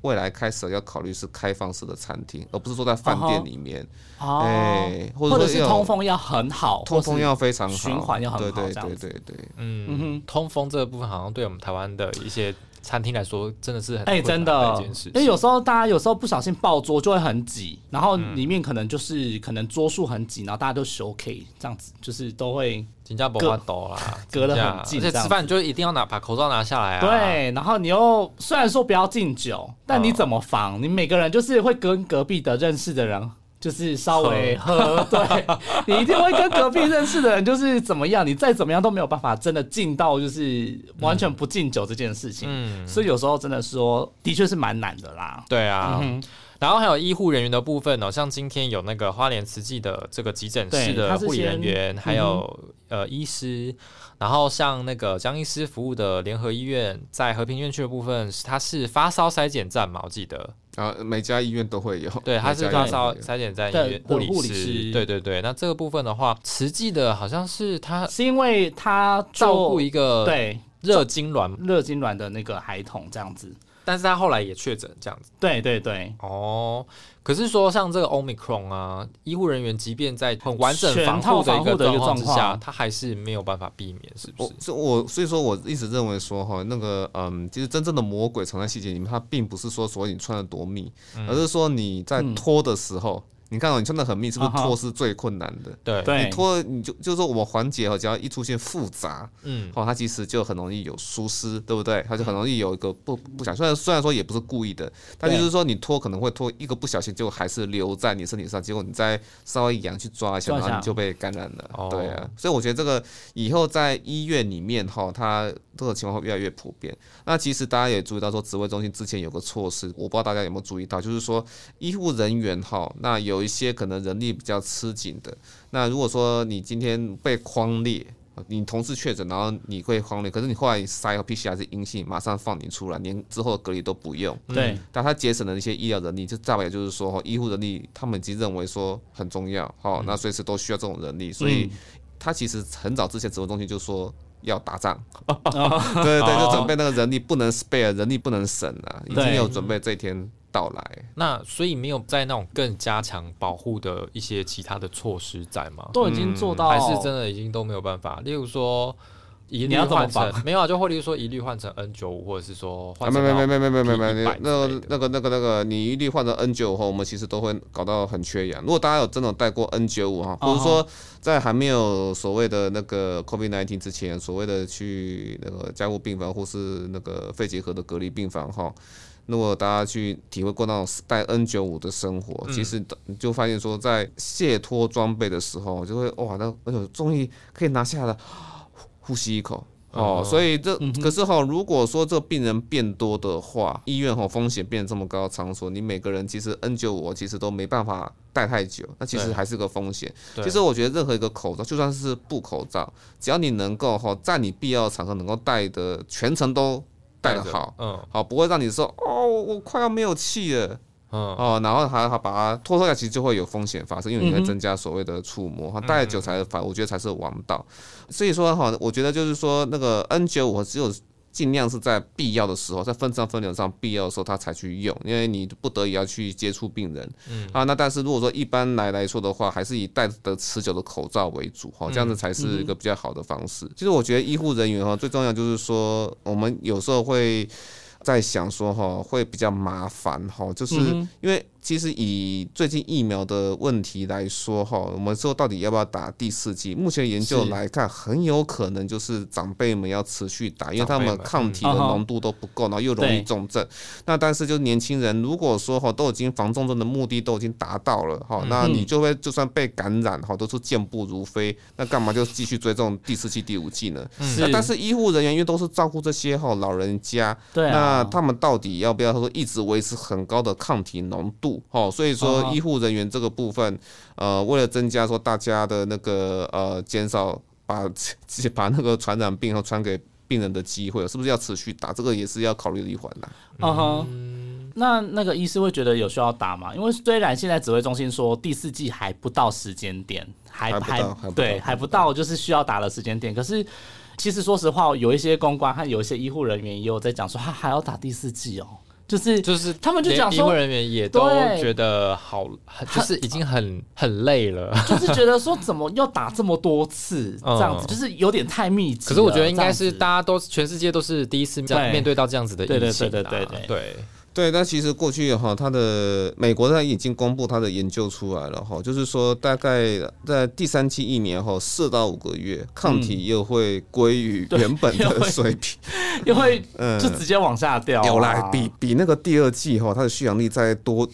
未来开始要考虑是开放式的餐厅，而不是坐在饭店里面？哎，或者是通风要很好，通风要非常好，循环要很好，对对对对对，嗯，通风这个部分好像对我们台湾的一些。餐厅来说真的是很哎，真的，因为有时候大家有时候不小心爆桌就会很挤，然后里面可能就是可能桌数很挤，然后大家都 OK 这样子，就是都会新加坡抖啦，隔得很近，而且吃饭就一定要拿把口罩拿下来啊。对，然后你又虽然说不要敬酒，但你怎么防？你每个人就是会跟隔壁的认识的人。就是稍微喝，对你一定会跟隔壁认识的人，就是怎么样，你再怎么样都没有办法真的敬到，就是完全不敬酒这件事情。嗯，所以有时候真的说，的确是蛮难的啦。对啊，然后还有医护人员的部分哦，像今天有那个花莲慈济的这个急诊室的护理人员，还有呃医师。然后像那个江医师服务的联合医院，在和平院区的部分，它是发烧筛检站嘛？我记得啊，每家医院都会有。对，它是发烧筛检站医院护理师。对对对，那这个部分的话，实际的好像是他是因为他照顾一个对热痉挛热痉挛的那个孩童这样子。但是他后来也确诊这样子，对对对，哦，可是说像这个 omicron 啊，医护人员即便在很完整防护的一个状况之下，他还是没有办法避免，是不是？我我所以说我一直认为说哈，那个嗯，其实真正的魔鬼藏在细节里面，它并不是说所谓你穿的多密，而是说你在脱的时候。你看哦，你穿的很密，是不是脱是最困难的？对对你脱你就就是说我们环节哦，只要一出现复杂，嗯，哦，它其实就很容易有疏失，对不对？它就很容易有一个不不想，虽然虽然说也不是故意的，但就是说你脱可能会脱一个不小心，就还是留在你身体上，结果你再稍微痒去抓一下，然后你就被感染了。哦对啊，所以我觉得这个以后在医院里面哈，它这个情况会越来越普遍。那其实大家也注意到说，指挥中心之前有个措施，我不知道大家有没有注意到，就是说医护人员哈，那有一些可能人力比较吃紧的，那如果说你今天被框列。你同事确诊，然后你会框列，可是你后来筛和 PCR 是阴性，马上放你出来，连之后的隔离都不用。对，但他节省了一些医疗人力，就代表就是说，医护人力他们已经认为说很重要，好，那随时都需要这种人力，所以他其实很早之前指挥中心就说要打仗，对对对，就准备那个人力不能 spare，人力不能省啊，已经有准备这一天到来，那所以没有在那种更加强保护的一些其他的措施在吗？都已经做到，还是真的已经都没有办法？例如说一律换成，没有啊，就或例如说一律换成 N 九五，或者是说，没没没没没没没，那个那个那个那个，你一律换成 N 九五后，我们其实都会搞到很缺氧。如果大家有真的带过 N 九五哈，或者说在还没有所谓的那个 COVID nineteen 之前，所谓的去那个加护病房或是那个肺结核的隔离病房哈。如果大家去体会过那种带 N 九五的生活，其实你就发现说，在卸脱装备的时候，就会哇，那哎呦，终于可以拿下了，呼吸一口。哦，所以这可是哈，如果说这病人变多的话，医院哈风险变这么高场所，你每个人其实 N 九五其实都没办法戴太久，那其实还是个风险。其实我觉得任何一个口罩，就算是布口罩，只要你能够哈在你必要的场合能够戴的全程都戴的好，嗯好不会让你说哦我快要没有气了。嗯，哦，然后还还把它脱脱下，其实就会有风险发生，因为你会嗯哼增加所谓的触摸，哈，戴久才反，我觉得才是王道。所以说哈，我觉得就是说那个 N 九五只有尽量是在必要的时候，在分账分流上必要的时候，他才去用，因为你不得已要去接触病人，嗯啊，那但是如果说一般来来说的话，还是以戴的持久的口罩为主，哈，这样子才是一个比较好的方式。其实我觉得医护人员哈，最重要就是说，我们有时候会。在想说哈，会比较麻烦哈，就是嗯因为其实以最近疫苗的问题来说哈，我们说到底要不要打第四剂？目前研究来看，很有可能就是长辈们要持续打，因为他们抗体的嗯浓度都不够，然后又容易重症。那但是就是年轻人，如果说哈都已经防重症的目的都已经达到了哈，那你就会就算被感染哈，都是健步如飞，那干嘛就继续追这种第四剂、第五剂呢？是那但是医护人员因为都是照顾这些哈老人家，对啊那他们到底要不要说一直维持很高的抗体浓度？哦，所以说啊医护人员这个部分，呃，为了增加说大家的那个呃减少把把那个传染病和传给病人的机会，是不是要持续打？这个也是要考虑的一环的。嗯哼，那那个医师会觉得有需要打吗？因为虽然现在指挥中心说第四季还不到时间点，还还对还不到就是需要打的时间点，可是。其实说实话，有一些公关和有一些医护人员也有在讲说，他还要打第四季哦，就是就是他们就讲说医护人员也都觉得好，很就是已经很很累了。就是觉得说怎么要打这么多次 嗯。这样子，就是有点太密集。可是我觉得应该是大家都全世界都是第一次面对到这样子的疫情啊对对对对对。对，那其实过去哈，它的美国它已经公布它的研究出来了哈，就是说大概在第三期疫苗后四到五个月，抗体又会归于原本的水平。又会嗯。就直接往下掉啊、有啦，比比那个第二季哈，它的续航力再多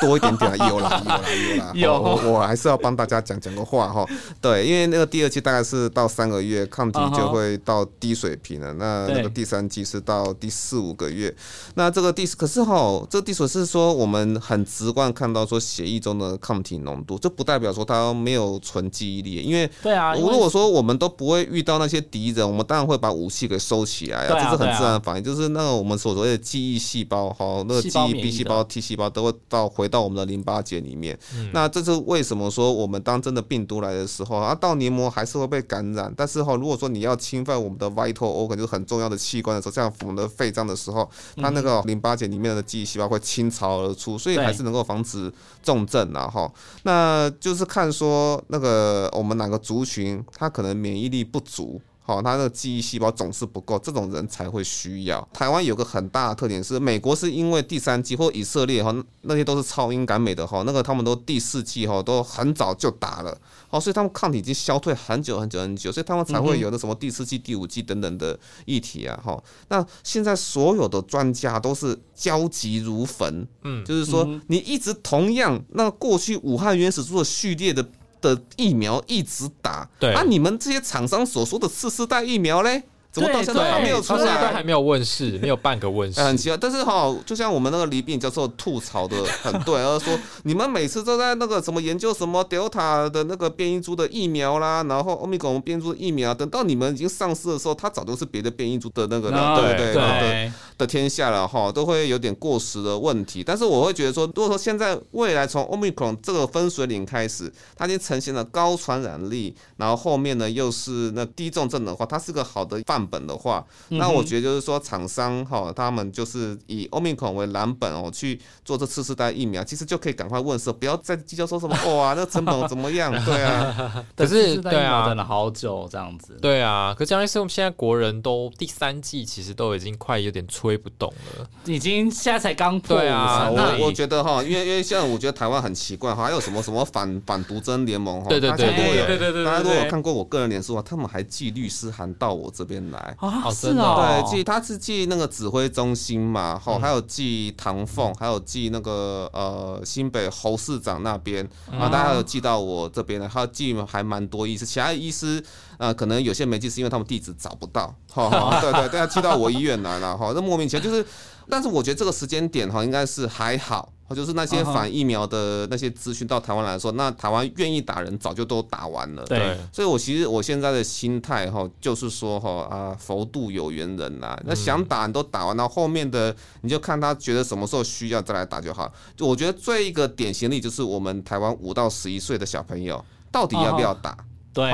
多一点点啦，有啦，有啦，有啦。有哦我我还是要帮大家讲讲个话哈。对，因为那个第二季大概是到三个月，抗体就会到低水平了。那那个第三季是到第四五个月。那这个第可是哈，这个第水是说我们很直观看到说血液中的抗体浓度，这不代表说它没有纯记忆力，因为对啊，如果说我们都不会遇到那些敌人，我们当然会把武器给收起来啊，啊这是很自然的反应。就是那个我们所谓的记忆细胞哈，那个记忆 B 细胞、T 细胞都会到回到我们的淋巴结里面。嗯那这是为什么说我们当真的病毒来的时候啊，到黏膜还是会被感染。但是哈，如果说你要侵犯我们的 vital organ，就是很重要的器官的时候，像我们的肺脏的时候，它那个淋巴结里面的记忆细胞会倾巢而出，所以还是能够防止重症啊哈。那就是看说那个我们哪个族群，它可能免疫力不足。好，他的记忆细胞总是不够，这种人才会需要。台湾有个很大的特点是，美国是因为第三季或以色列哈那些都是超英赶美的哈，那个他们都第四季哈都很早就打了，哦，所以他们抗体已经消退很久很久很久，所以他们才会有的什么第四季、第五季等等的议题啊哈。那现在所有的专家都是焦急如焚，嗯，就是说你一直同样那过去武汉原始株的序列的。的疫苗一直打，对啊，你们这些厂商所说的次世代疫苗嘞？怎么到现在还没有出来？都还没有问世，没有半个问世，很奇怪。但是哈，就像我们那个李炳教授吐槽的很对，他说你们每次都在那个什么研究什么 Delta 的那个变异株的疫苗啦，然后欧米伽变异株疫苗，等到你们已经上市的时候，它早都是别的变异株的那个了，对对对的天下了哈，都会有点过时的问题。但是我会觉得说，如果说现在未来从 Omicron 这个分水岭开始，它已经呈现了高传染力，然后后面呢又是那低重症的话，它是个好的范。本的话，那我觉得就是说，厂商哈，他们就是以欧米孔为蓝本哦，去做这次世代疫苗，其实就可以赶快问世，不要再计较说什么 哇，那成本怎么样？对啊，可是对啊，等了好久这样子。对啊，可江医师，我们现在国人都第三季，其实都已经快有点吹不动了，已经现在才刚破啊。我我觉得哈，因为因为现在我觉得台湾很奇怪哈，还有什么什么反反毒针联盟哈，对对对对对对对，大家如果看过我个人脸书啊，他们还寄律师函到我这边来啊，是哦。对，寄他是寄那个指挥中心嘛，吼还有寄唐凤，还有寄那个呃新北侯市长那边啊，大家有寄到我这边的，还有寄还蛮多医师，其他医师呃可能有些没寄是因为他们地址找不到，哈，对对，大家寄到我医院来了哈，那莫名其妙就是。但是我觉得这个时间点哈，应该是还好，就是那些反疫苗的那些资讯到台湾来说，那台湾愿意打人早就都打完了。对，所以我其实我现在的心态哈，就是说哈啊，佛度有缘人呐，那想打你都打完，了后面的你就看他觉得什么时候需要再来打就好。就我觉得最一个典型例就是我们台湾五到十一岁的小朋友到底要不要打？对，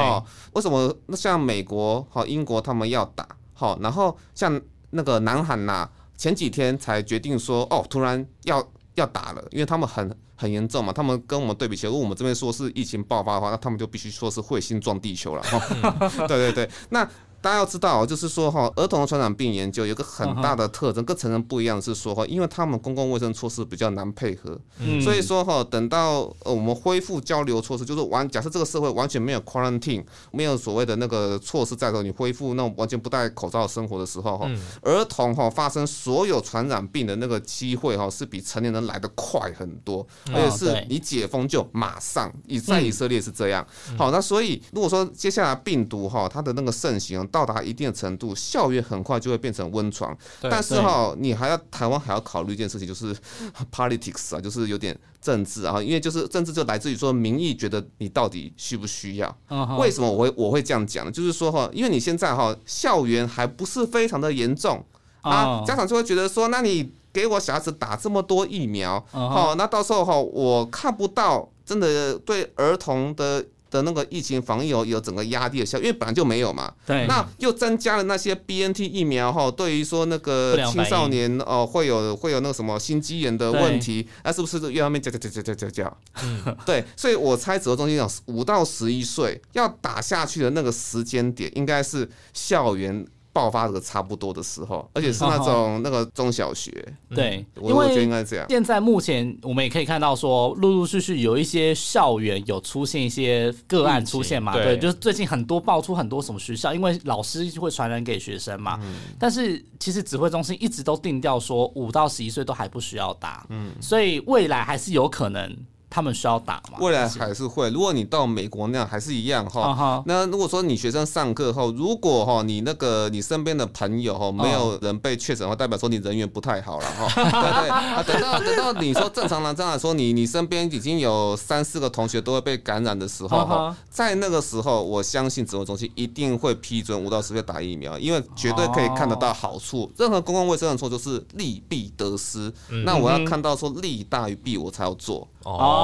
为什么那像美国和英国他们要打？好，然后像那个南韩呐。前几天才决定说，哦，突然要要打了，因为他们很很严重嘛，他们跟我们对比起来，如果我们这边说是疫情爆发的话，那他们就必须说是彗星撞地球了，哈，对对对，那。大家要知道，就是说哈，儿童的传染病研究有个很大的特征，跟成人不一样是说哈，因为他们公共卫生措施比较难配合，所以说哈，等到呃我们恢复交流措施，就是完假设这个社会完全没有 quarantine，没有所谓的那个措施在的时候，你恢复那种完全不戴口罩生活的时候哈，儿童哈发生所有传染病的那个机会哈，是比成年人来的快很多，而且是你解封就马上，以在以色列是这样。好，那所以如果说接下来病毒哈它的那个盛行。到达一定的程度，校园很快就会变成温床。但是哈，你还要台湾还要考虑一件事情，就是 politics 啊，就是有点政治啊。因为就是政治就来自于说民意觉得你到底需不需要？为什么我会我会这样讲呢？就是说哈，因为你现在哈校园还不是非常的严重啊，家长就会觉得说，那你给我小孩子打这么多疫苗，好，那到时候哈我看不到真的对儿童的。的那个疫情防疫有有整个压力的效，因为本来就没有嘛。对。那又增加了那些 BNT 疫苗哈，对于说那个青少年哦会有会有那个什么心肌炎的问题，那是不是又后面加加加加加加加？嗯。对，所以我猜指挥中心讲五到十一岁要打下去的那个时间点，应该是校园。爆发的差不多的时候，而且是那种那个中小学，对，因为应该这样。现在目前我们也可以看到，说陆陆续续有一些校园有出现一些个案出现嘛，对，就是最近很多爆出很多什么学校，因为老师会传染给学生嘛。但是其实指挥中心一直都定调说，五到十一岁都还不需要打，嗯，所以未来还是有可能。他们需要打吗？未来还是会。如果你到美国那样，还是一样哈。那如果说你学生上课后，如果哈你那个你身边的朋友哈没有人被确诊的话，代表说你人缘不太好了哈。对对啊，等到等到你说正常人这样说，你你身边已经有三四个同学都会被感染的时候哈，在那个时候，我相信指挥中心一定会批准五到十岁打疫苗，因为绝对可以看得到好处。任何公共卫生的错就是利弊得失，那我要看到说利大于弊，我才要做。哦，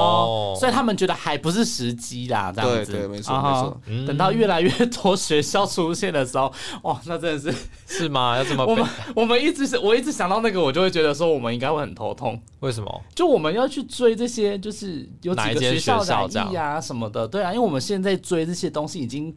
所以他们觉得还不是时机啦，这样子，对对，没错没错。等到越来越多学校出现的时候，哇，那真的是是吗？要怎么？我们我们一直是，我一直想到那个，我就会觉得说，我们应该会很头痛。为什么？就我们要去追这些，就是有几个学校的意啊什么的，对啊，因为我们现在追这些东西已经。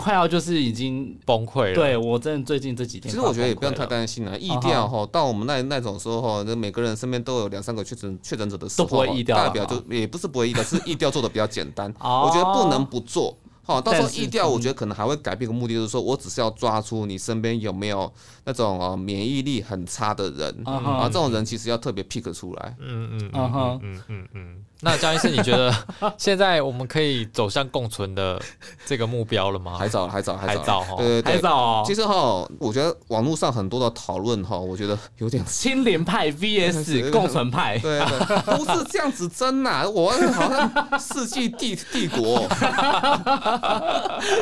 快要就是已经崩溃了。对我真的最近这几天，其实我觉得也不用太担心了，疫调哈，到我们那那种时候哈，那每个人身边都有两三个确诊确诊者的时候，代表就也不是不会疫调，是疫调做的比较简单。我觉得不能不做。好，到时候疫调，我觉得可能还会改变个目的，就是说我只是要抓出你身边有没有那种哦免疫力很差的人啊，这种人其实要特别 pick 出来。嗯嗯嗯嗯嗯嗯。那江医师，你觉得 现在我们可以走向共存的这个目标了吗？还早，还早，还早，对对对，还早。其实哈，我觉得网络上很多的讨论哈，我觉得有点 清廉派 VS 共存派，对对，不是这样子争呐，我好像世纪帝帝国。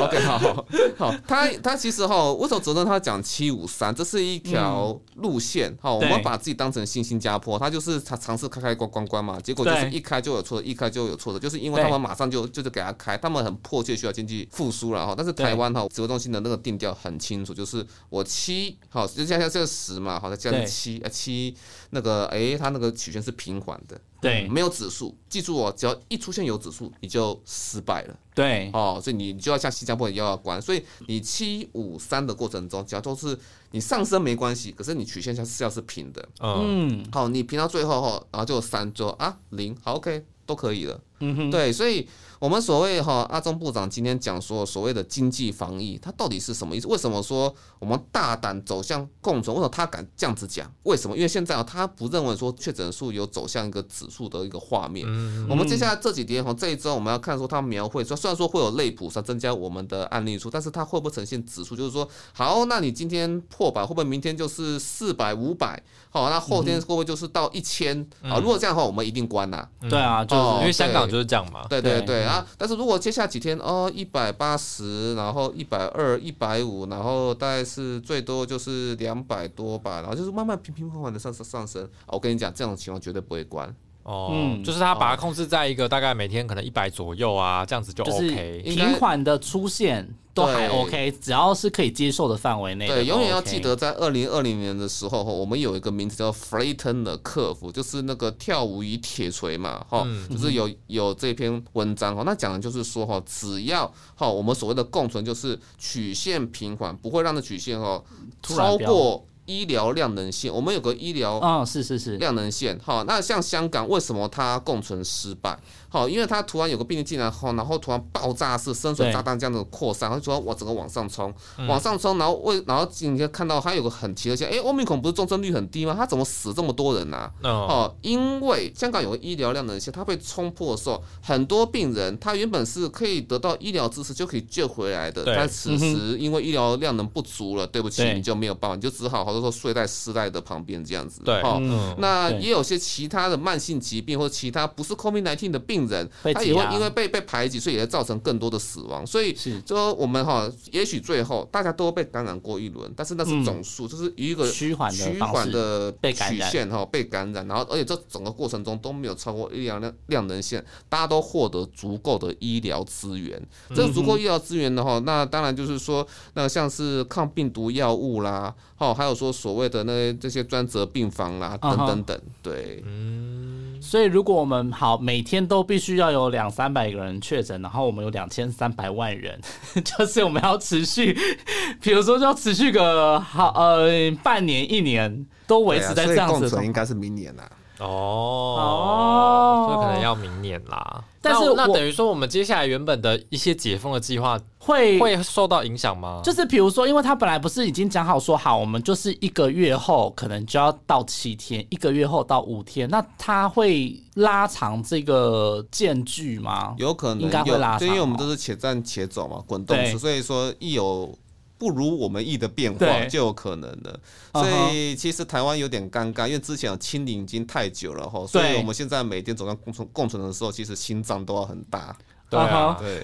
OK，好好好，他他其实哈，为什么责任他讲七五三？这是一条路线哈，我们把自己当成新新加坡，他就是他尝试开开关关关嘛，结果就是一开就。有错的，一开就有错的，就是因为他们马上就就是给他开，他们很迫切需要经济复苏了哈。但是台湾哈指挥中心的那个定调很清楚，就是我七好就加上这个十嘛，好再加上七啊七那个哎，它那个曲线是平缓的，对，没有指数。记住哦，只要一出现有指数，你就失败了。对，哦，所以你就要像新加坡一样要关。所以你七五三的过程中，只要都是你上升没关系，可是你曲线下是要是平的。嗯，好，你平到最后哈，然后就三，周啊零，好 OK 都可以了。嗯哼，对，所以。我们所谓哈阿中部长今天讲说所谓的经济防疫，他到底是什么意思？为什么说我们大胆走向共存？为什么他敢这样子讲？为什么？因为现在啊，他不认为说确诊数有走向一个指数的一个画面。我们接下来这几天哈，这一周我们要看说他描绘说，虽然说会有类普上增加我们的案例数，但是它会不会呈现指数？就是说，好，那你今天破百，会不会明天就是四百、五百？好，那后天会不会就是到一千？啊，如果这样的话，我们一定关呐。对啊，就是因为香港就是这样嘛。对对对。啊！但是如果接下几天哦，一百八十，然后一百二、一百五，然后大概是最多就是两百多吧，然后就是慢慢平平缓缓的上上上升。我跟你讲，这种情况绝对不会关。哦，嗯就是他把它控制在一个大概每天可能一百左右啊，这样子就 OK，平缓的出现都还 OK，只要是可以接受的范围内。对，永远要记得，在二零二零年的时候，我们有一个名字叫 Flatten 的客服，就是那个跳舞与铁锤嘛，哈，就是有有这篇文章哈，那讲的就是说哈，只要哈我们所谓的共存，就是曲线平缓，不会让这曲线哈超过。医疗量能线，我们有个医疗啊，是是是量能线，好，那像香港为什么它共存失败？好，因为它突然有个病例进来后，然后突然爆炸式深水炸弹这样的扩散，它突然往整个往上冲，往上冲，然后为然后你可以看到它有个很奇特性，哎，欧米孔不是重症率很低吗？它怎么死这么多人呢？哦，因为香港有个医疗量能线，它被冲破的时候，很多病人他原本是可以得到医疗支持就可以救回来的，但此时因为医疗量能不足了，对不起，你就没有办法，你就只好好多说睡在尸袋的旁边这样子。对，那也有些其他的慢性疾病或者其他不是 COVID-19 的病。人他也会因为被被排挤，所以也造成更多的死亡。所以说我们哈，也许最后大家都被感染过一轮，但是那是总数，就是一个趋缓趋缓的曲线哈，被感染，然后而且这整个过程中都没有超过一两量量能线，大家都获得足够的医疗资源。这个足够医疗资源的话，那当然就是说，那像是抗病毒药物啦，哦，还有说所谓的那这些专责病房啦，等等等，对，嗯。所以，如果我们好每天都必须要有两三百个人确诊，然后我们有两千三百万人，就是我们要持续，比如说要持续个好呃半年一年都维持在这样子，应该是明年啦。哦，所以可能要明年啦。但是那等于说，我们接下来原本的一些解封的计划会会受到影响吗？就是比如说，因为他本来不是已经讲好说好，我们就是一个月后可能就要到七天，一个月后到五天，那他会拉长这个间距吗？有可能，应该会拉长，因为我们都是且战且走嘛，滚动式，所以说一有。不如我们意的变化就有可能的，所以其实台湾有点尴尬，因为之前清零已经太久了哈，所以我们现在每天走上共存共存的时候，其实心脏都要很大。对啊，对，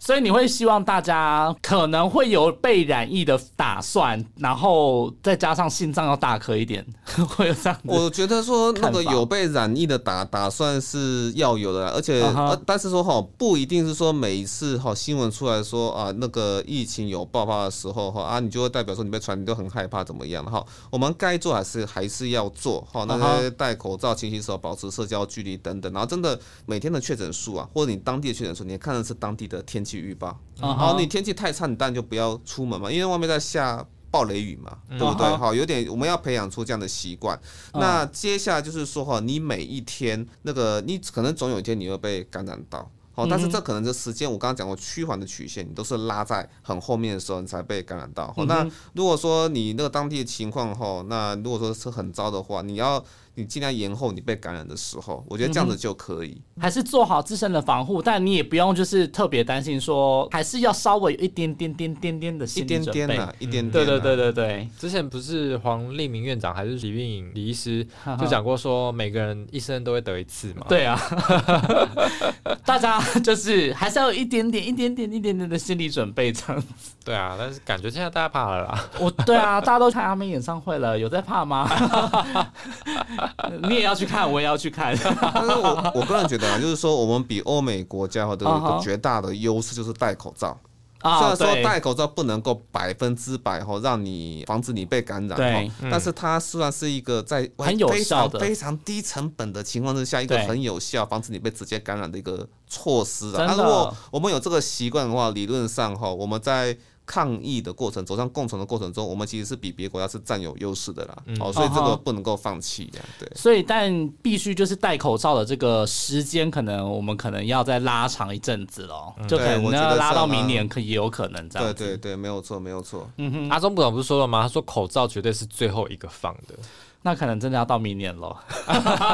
所以你会希望大家可能会有被染疫的打算，然后再加上心脏要大颗一点，会有这样。我觉得说那个有被染疫的打打算是要有的，而且呃，但是说哈，不一定是说每一次哈新闻出来说啊那个疫情有爆发的时候哈啊，你就会代表说你被传，你都很害怕怎么样哈？我们该做还是还是要做哈，那些戴口罩、勤洗手、保持社交距离等等，然后真的每天的确诊数啊，或者你当地的确诊数。候，你看的是当地的天气预报。好，你天气太差，你当然就不要出门嘛，因为外面在下暴雷雨嘛，对不对？好，有点我们要培养出这样的习惯。那接下来就是说哈，你每一天那个，你可能总有一天你会被感染到。好，但是这可能这时间，我刚刚讲过趋缓的曲线，你都是拉在很后面的时候，你才被感染到。好，那如果说你那个当地的情况哈，那如果说是很糟的话，你要。你尽量延后你被感染的时候，我觉得这样子就可以，还是做好自身的防护，但你也不用就是特别担心说，还是要稍微有一点点点点点的心理准备，一点点。对对对对对，之前不是黄立明院长还是李运颖李医师就讲过说，每个人一生都会得一次嘛。对啊，大家就是还是要有一点点、一点点、一点点的心理准备这样子。对啊，但是感觉现在大家怕了啦。我对啊，大家都看他们演唱会了，有在怕吗？你也要去看，我也要去看。但是我我个人觉得啊，就是说我们比欧美国家的 一个绝大的优势就是戴口罩。虽然说戴口罩不能够百分之百哈让你防止你被感染，对，但是它虽然是一个在很有效的、非常低成本的情况之下，一个很有效防止你被直接感染的一个措施啊。那如果我们有这个习惯的话，理论上哈，我们在。抗疫的过程，走向共存的过程中，我们其实是比别国家是占有优势的啦。哦，所以这个不能够放弃呀。对。所以，但必须就是戴口罩的这个时间，可能我们可能要再拉长一阵子喽。就可能要拉到明年，可也有可能这样。对对对，没有错，没有错。嗯哼，阿中部长不是说了吗？他说口罩绝对是最后一个放的。那可能真的要到明年了，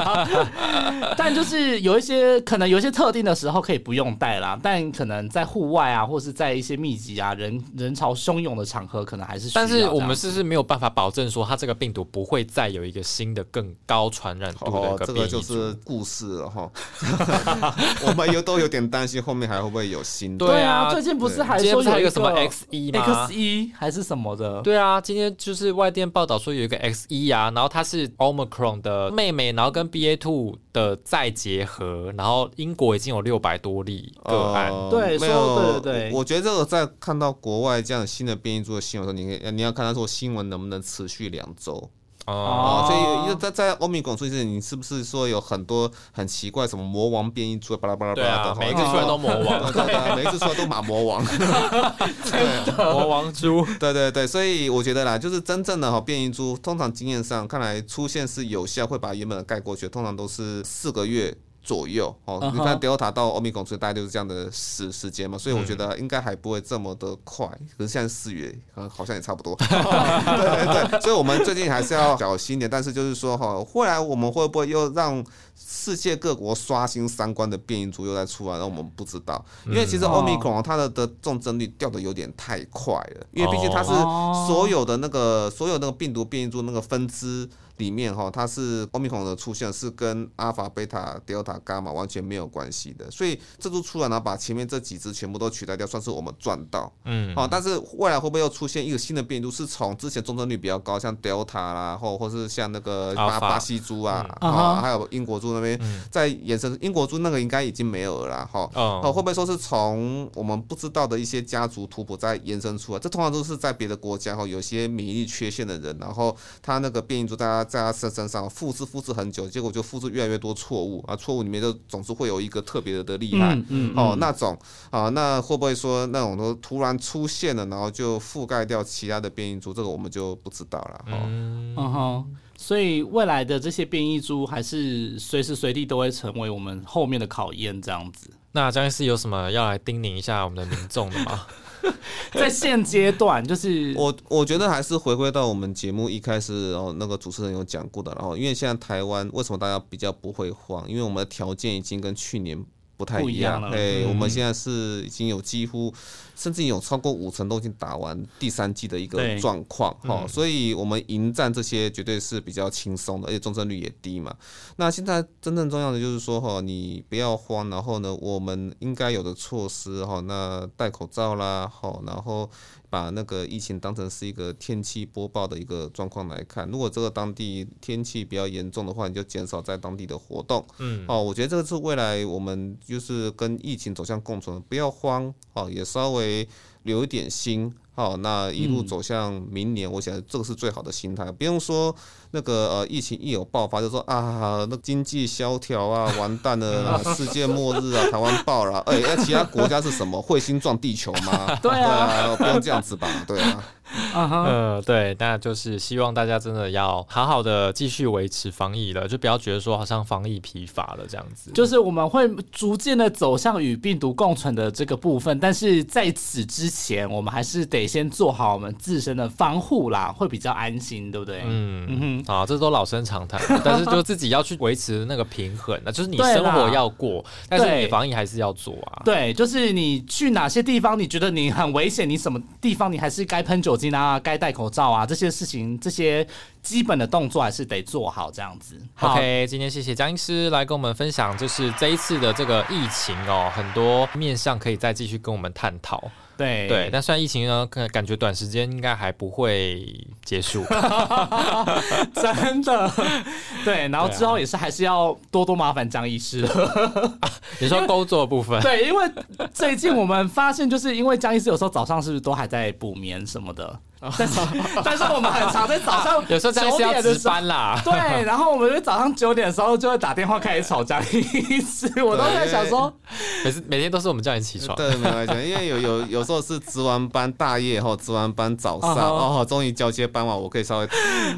但就是有一些可能有一些特定的时候可以不用戴啦，但可能在户外啊，或是在一些密集啊人人潮汹涌的场合，可能还是。但是我们是不是没有办法保证说，它这个病毒不会再有一个新的更高传染度的一个这个就是故事了哈。我们又都有点担心，后面还会不会有新的？对啊，最近不是还说有一个什么 X 一吗？X 一还是什么的？对啊，今天就是外电报道说有一个 X 一啊，然后它。它是 Omicron 的妹妹，然后跟 BA two 的再结合，然后英国已经有六百多例个案。对，没有，对对我觉得这个在看到国外这样新的变异株的新闻的时候，你可以你要看他说新闻能不能持续两周。哦，所以因为在在欧米拱出现，你是不是说有很多很奇怪什么魔王变异出来，巴拉巴拉巴拉的？每一次出来都魔王，每一次出来都马魔王，魔王猪。对对对，所以我觉得啦，就是真正的哈变异猪，通常经验上看来出现是有效，会把原本的盖过去，通常都是四个月。左右哦，你看 Delta 到欧米伽，所以大概就是这样的时时间嘛，所以我觉得应该还不会这么的快。可是现在四月，好像也差不多。对对对，所以我们最近还是要小心点。但是就是说哈，未来我们会不会又让世界各国刷新三观的变异株又在出来？那我们不知道，因为其实欧米伽它的的重症率掉的有点太快了，因为毕竟它是所有的那个所有那个病毒变异株那个分支。里面哈，它是奥密克戎的出现是跟阿尔法、贝塔、德尔塔、伽马完全没有关系的，所以这株出来呢，把前面这几只全部都取代掉，算是我们赚到。嗯，好，但是未来会不会又出现一个新的变异株，是从之前重症率比较高，像德尔塔啦，或或是像那个巴巴西猪啊，啊，还有英国猪那边在延伸，英国猪那个应该已经没有了哈。哦，会不会说是从我们不知道的一些家族图谱在延伸出来？这通常都是在别的国家哈，有些免疫力缺陷的人，然后他那个变异株大家。在他身身上复制复制很久，结果就复制越来越多错误啊！错误里面就总是会有一个特别的厉害哦，那种啊，那会不会说那种都突然出现了，然后就覆盖掉其他的变异株？这个我们就不知道了哈。嗯哼，所以未来的这些变异株还是随时随地都会成为我们后面的考验，这样子。那张医师有什么要来叮咛一下我们的民众的吗？在现阶段，就是我我觉得还是回归到我们节目一开始，然后那个主持人有讲过的，然后因为现在台湾为什么大家比较不会慌？因为我们的条件已经跟去年不太一样了。哎，我们现在是已经有几乎。甚至有超过五成都已经打完第三季的一个状况哈，所以我们迎战这些绝对是比较轻松的，而且重症率也低嘛。那现在真正重要的就是说哈，你不要慌，然后呢，我们应该有的措施哈，那戴口罩啦，好，然后把那个疫情当成是一个天气播报的一个状况来看。如果这个当地天气比较严重的话，你就减少在当地的活动。嗯，哦，我觉得这个是未来我们就是跟疫情走向共存，不要慌哦，也稍微。留一点心。好，那一路走向明年，我想这个是最好的心态，不用说。那个呃，疫情一有爆发，就说啊，那经济萧条啊，完蛋了，世界末日啊，台湾爆了，哎，那其他国家是什么？彗星撞地球吗？对啊，不用这样子吧？对啊，呃，对，那就是希望大家真的要好好的继续维持防疫了，就不要觉得说好像防疫疲乏了这样子。就是我们会逐渐的走向与病毒共存的这个部分，但是在此之前，我们还是得先做好我们自身的防护啦，会比较安心，对不对？嗯嗯哼。啊，这都老生常谈，但是就自己要去维持那个平衡那就是你生活要过，但是你防疫还是要做啊。对，就是你去哪些地方，你觉得你很危险，你什么地方你还是该喷酒精啊，该戴口罩啊，这些事情，这些基本的动作还是得做好，这样子。OK，今天谢谢江医师来跟我们分享，就是这一次的这个疫情哦，很多面向可以再继续跟我们探讨。对对，但虽然疫情呢，感感觉短时间应该还不会结束，真的。对，然后之后也是还是要多多麻烦张医师了。你说工作部分？对，因为最近我们发现，就是因为张医师有时候早上是不是都还在补眠什么的。但 是但是我们很常在早上 有时候九点值班啦，对，然后我们就早上九点的时候就会打电话开始吵架，意思 我都在想说，每次每天都是我们叫你起床，对，没关系，因为有有有时候是值完班大夜后值完班早上哦，终于交接班完，我可以稍微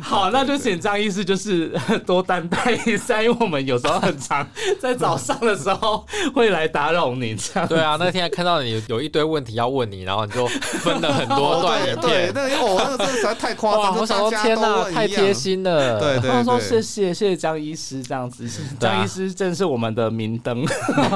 好，那就请张医师就是多担待一下，因为我们有时候很常在早上的时候会来打扰你，这样。对啊，那天看到你有一堆问题要问你，然后你就分了很多段影片。个真的实在太夸张！我想说，天哪，太贴心了。对对对，说谢谢谢谢江医师这样子，江医师真是我们的明灯。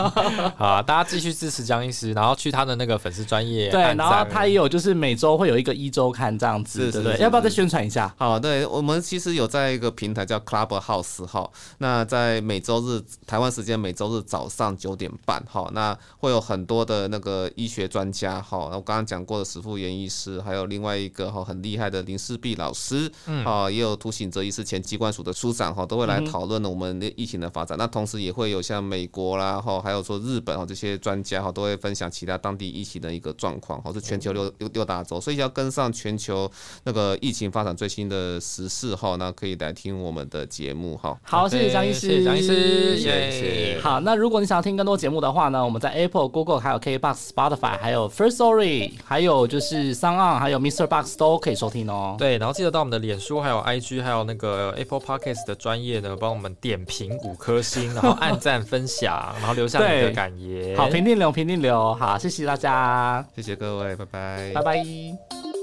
好，大家继续支持江医师，然后去他的那个粉丝专业。对，然后他也有就是每周会有一个一周刊这样子，对对？要不要再宣传一下？好，对我们其实有在一个平台叫 Clubhouse 哈，那在每周日台湾时间每周日早上九点半哈，那会有很多的那个医学专家哈，我刚刚讲过的石富元医师，还有另外一个。哈，很厉害的林世璧老师，啊，也有涂醒哲医师，前机关署的署长，哈，都会来讨论我们的疫情的发展。那同时也会有像美国啦，哈，还有说日本哈这些专家，哈，都会分享其他当地疫情的一个状况，哈，是全球六六六大洲，所以要跟上全球那个疫情发展最新的时事，哈，那可以来听我们的节目，哈。好，谢谢张医师，谢谢张医师，谢谢。好，那如果你想要听更多节目的话呢，我们在 Apple、Google、还有 KBox、Spotify、还有 First Story、还有就是 s o n、还有 Mr. Box。都可以收听哦。对，然后记得到我们的脸书、还有 IG、还有那个 Apple Podcast 的专业呢，帮我们点评五颗星，然后按赞分享，然后留下你的感言。好，评定流，评定流。好，谢谢大家，谢谢各位，拜拜，拜拜。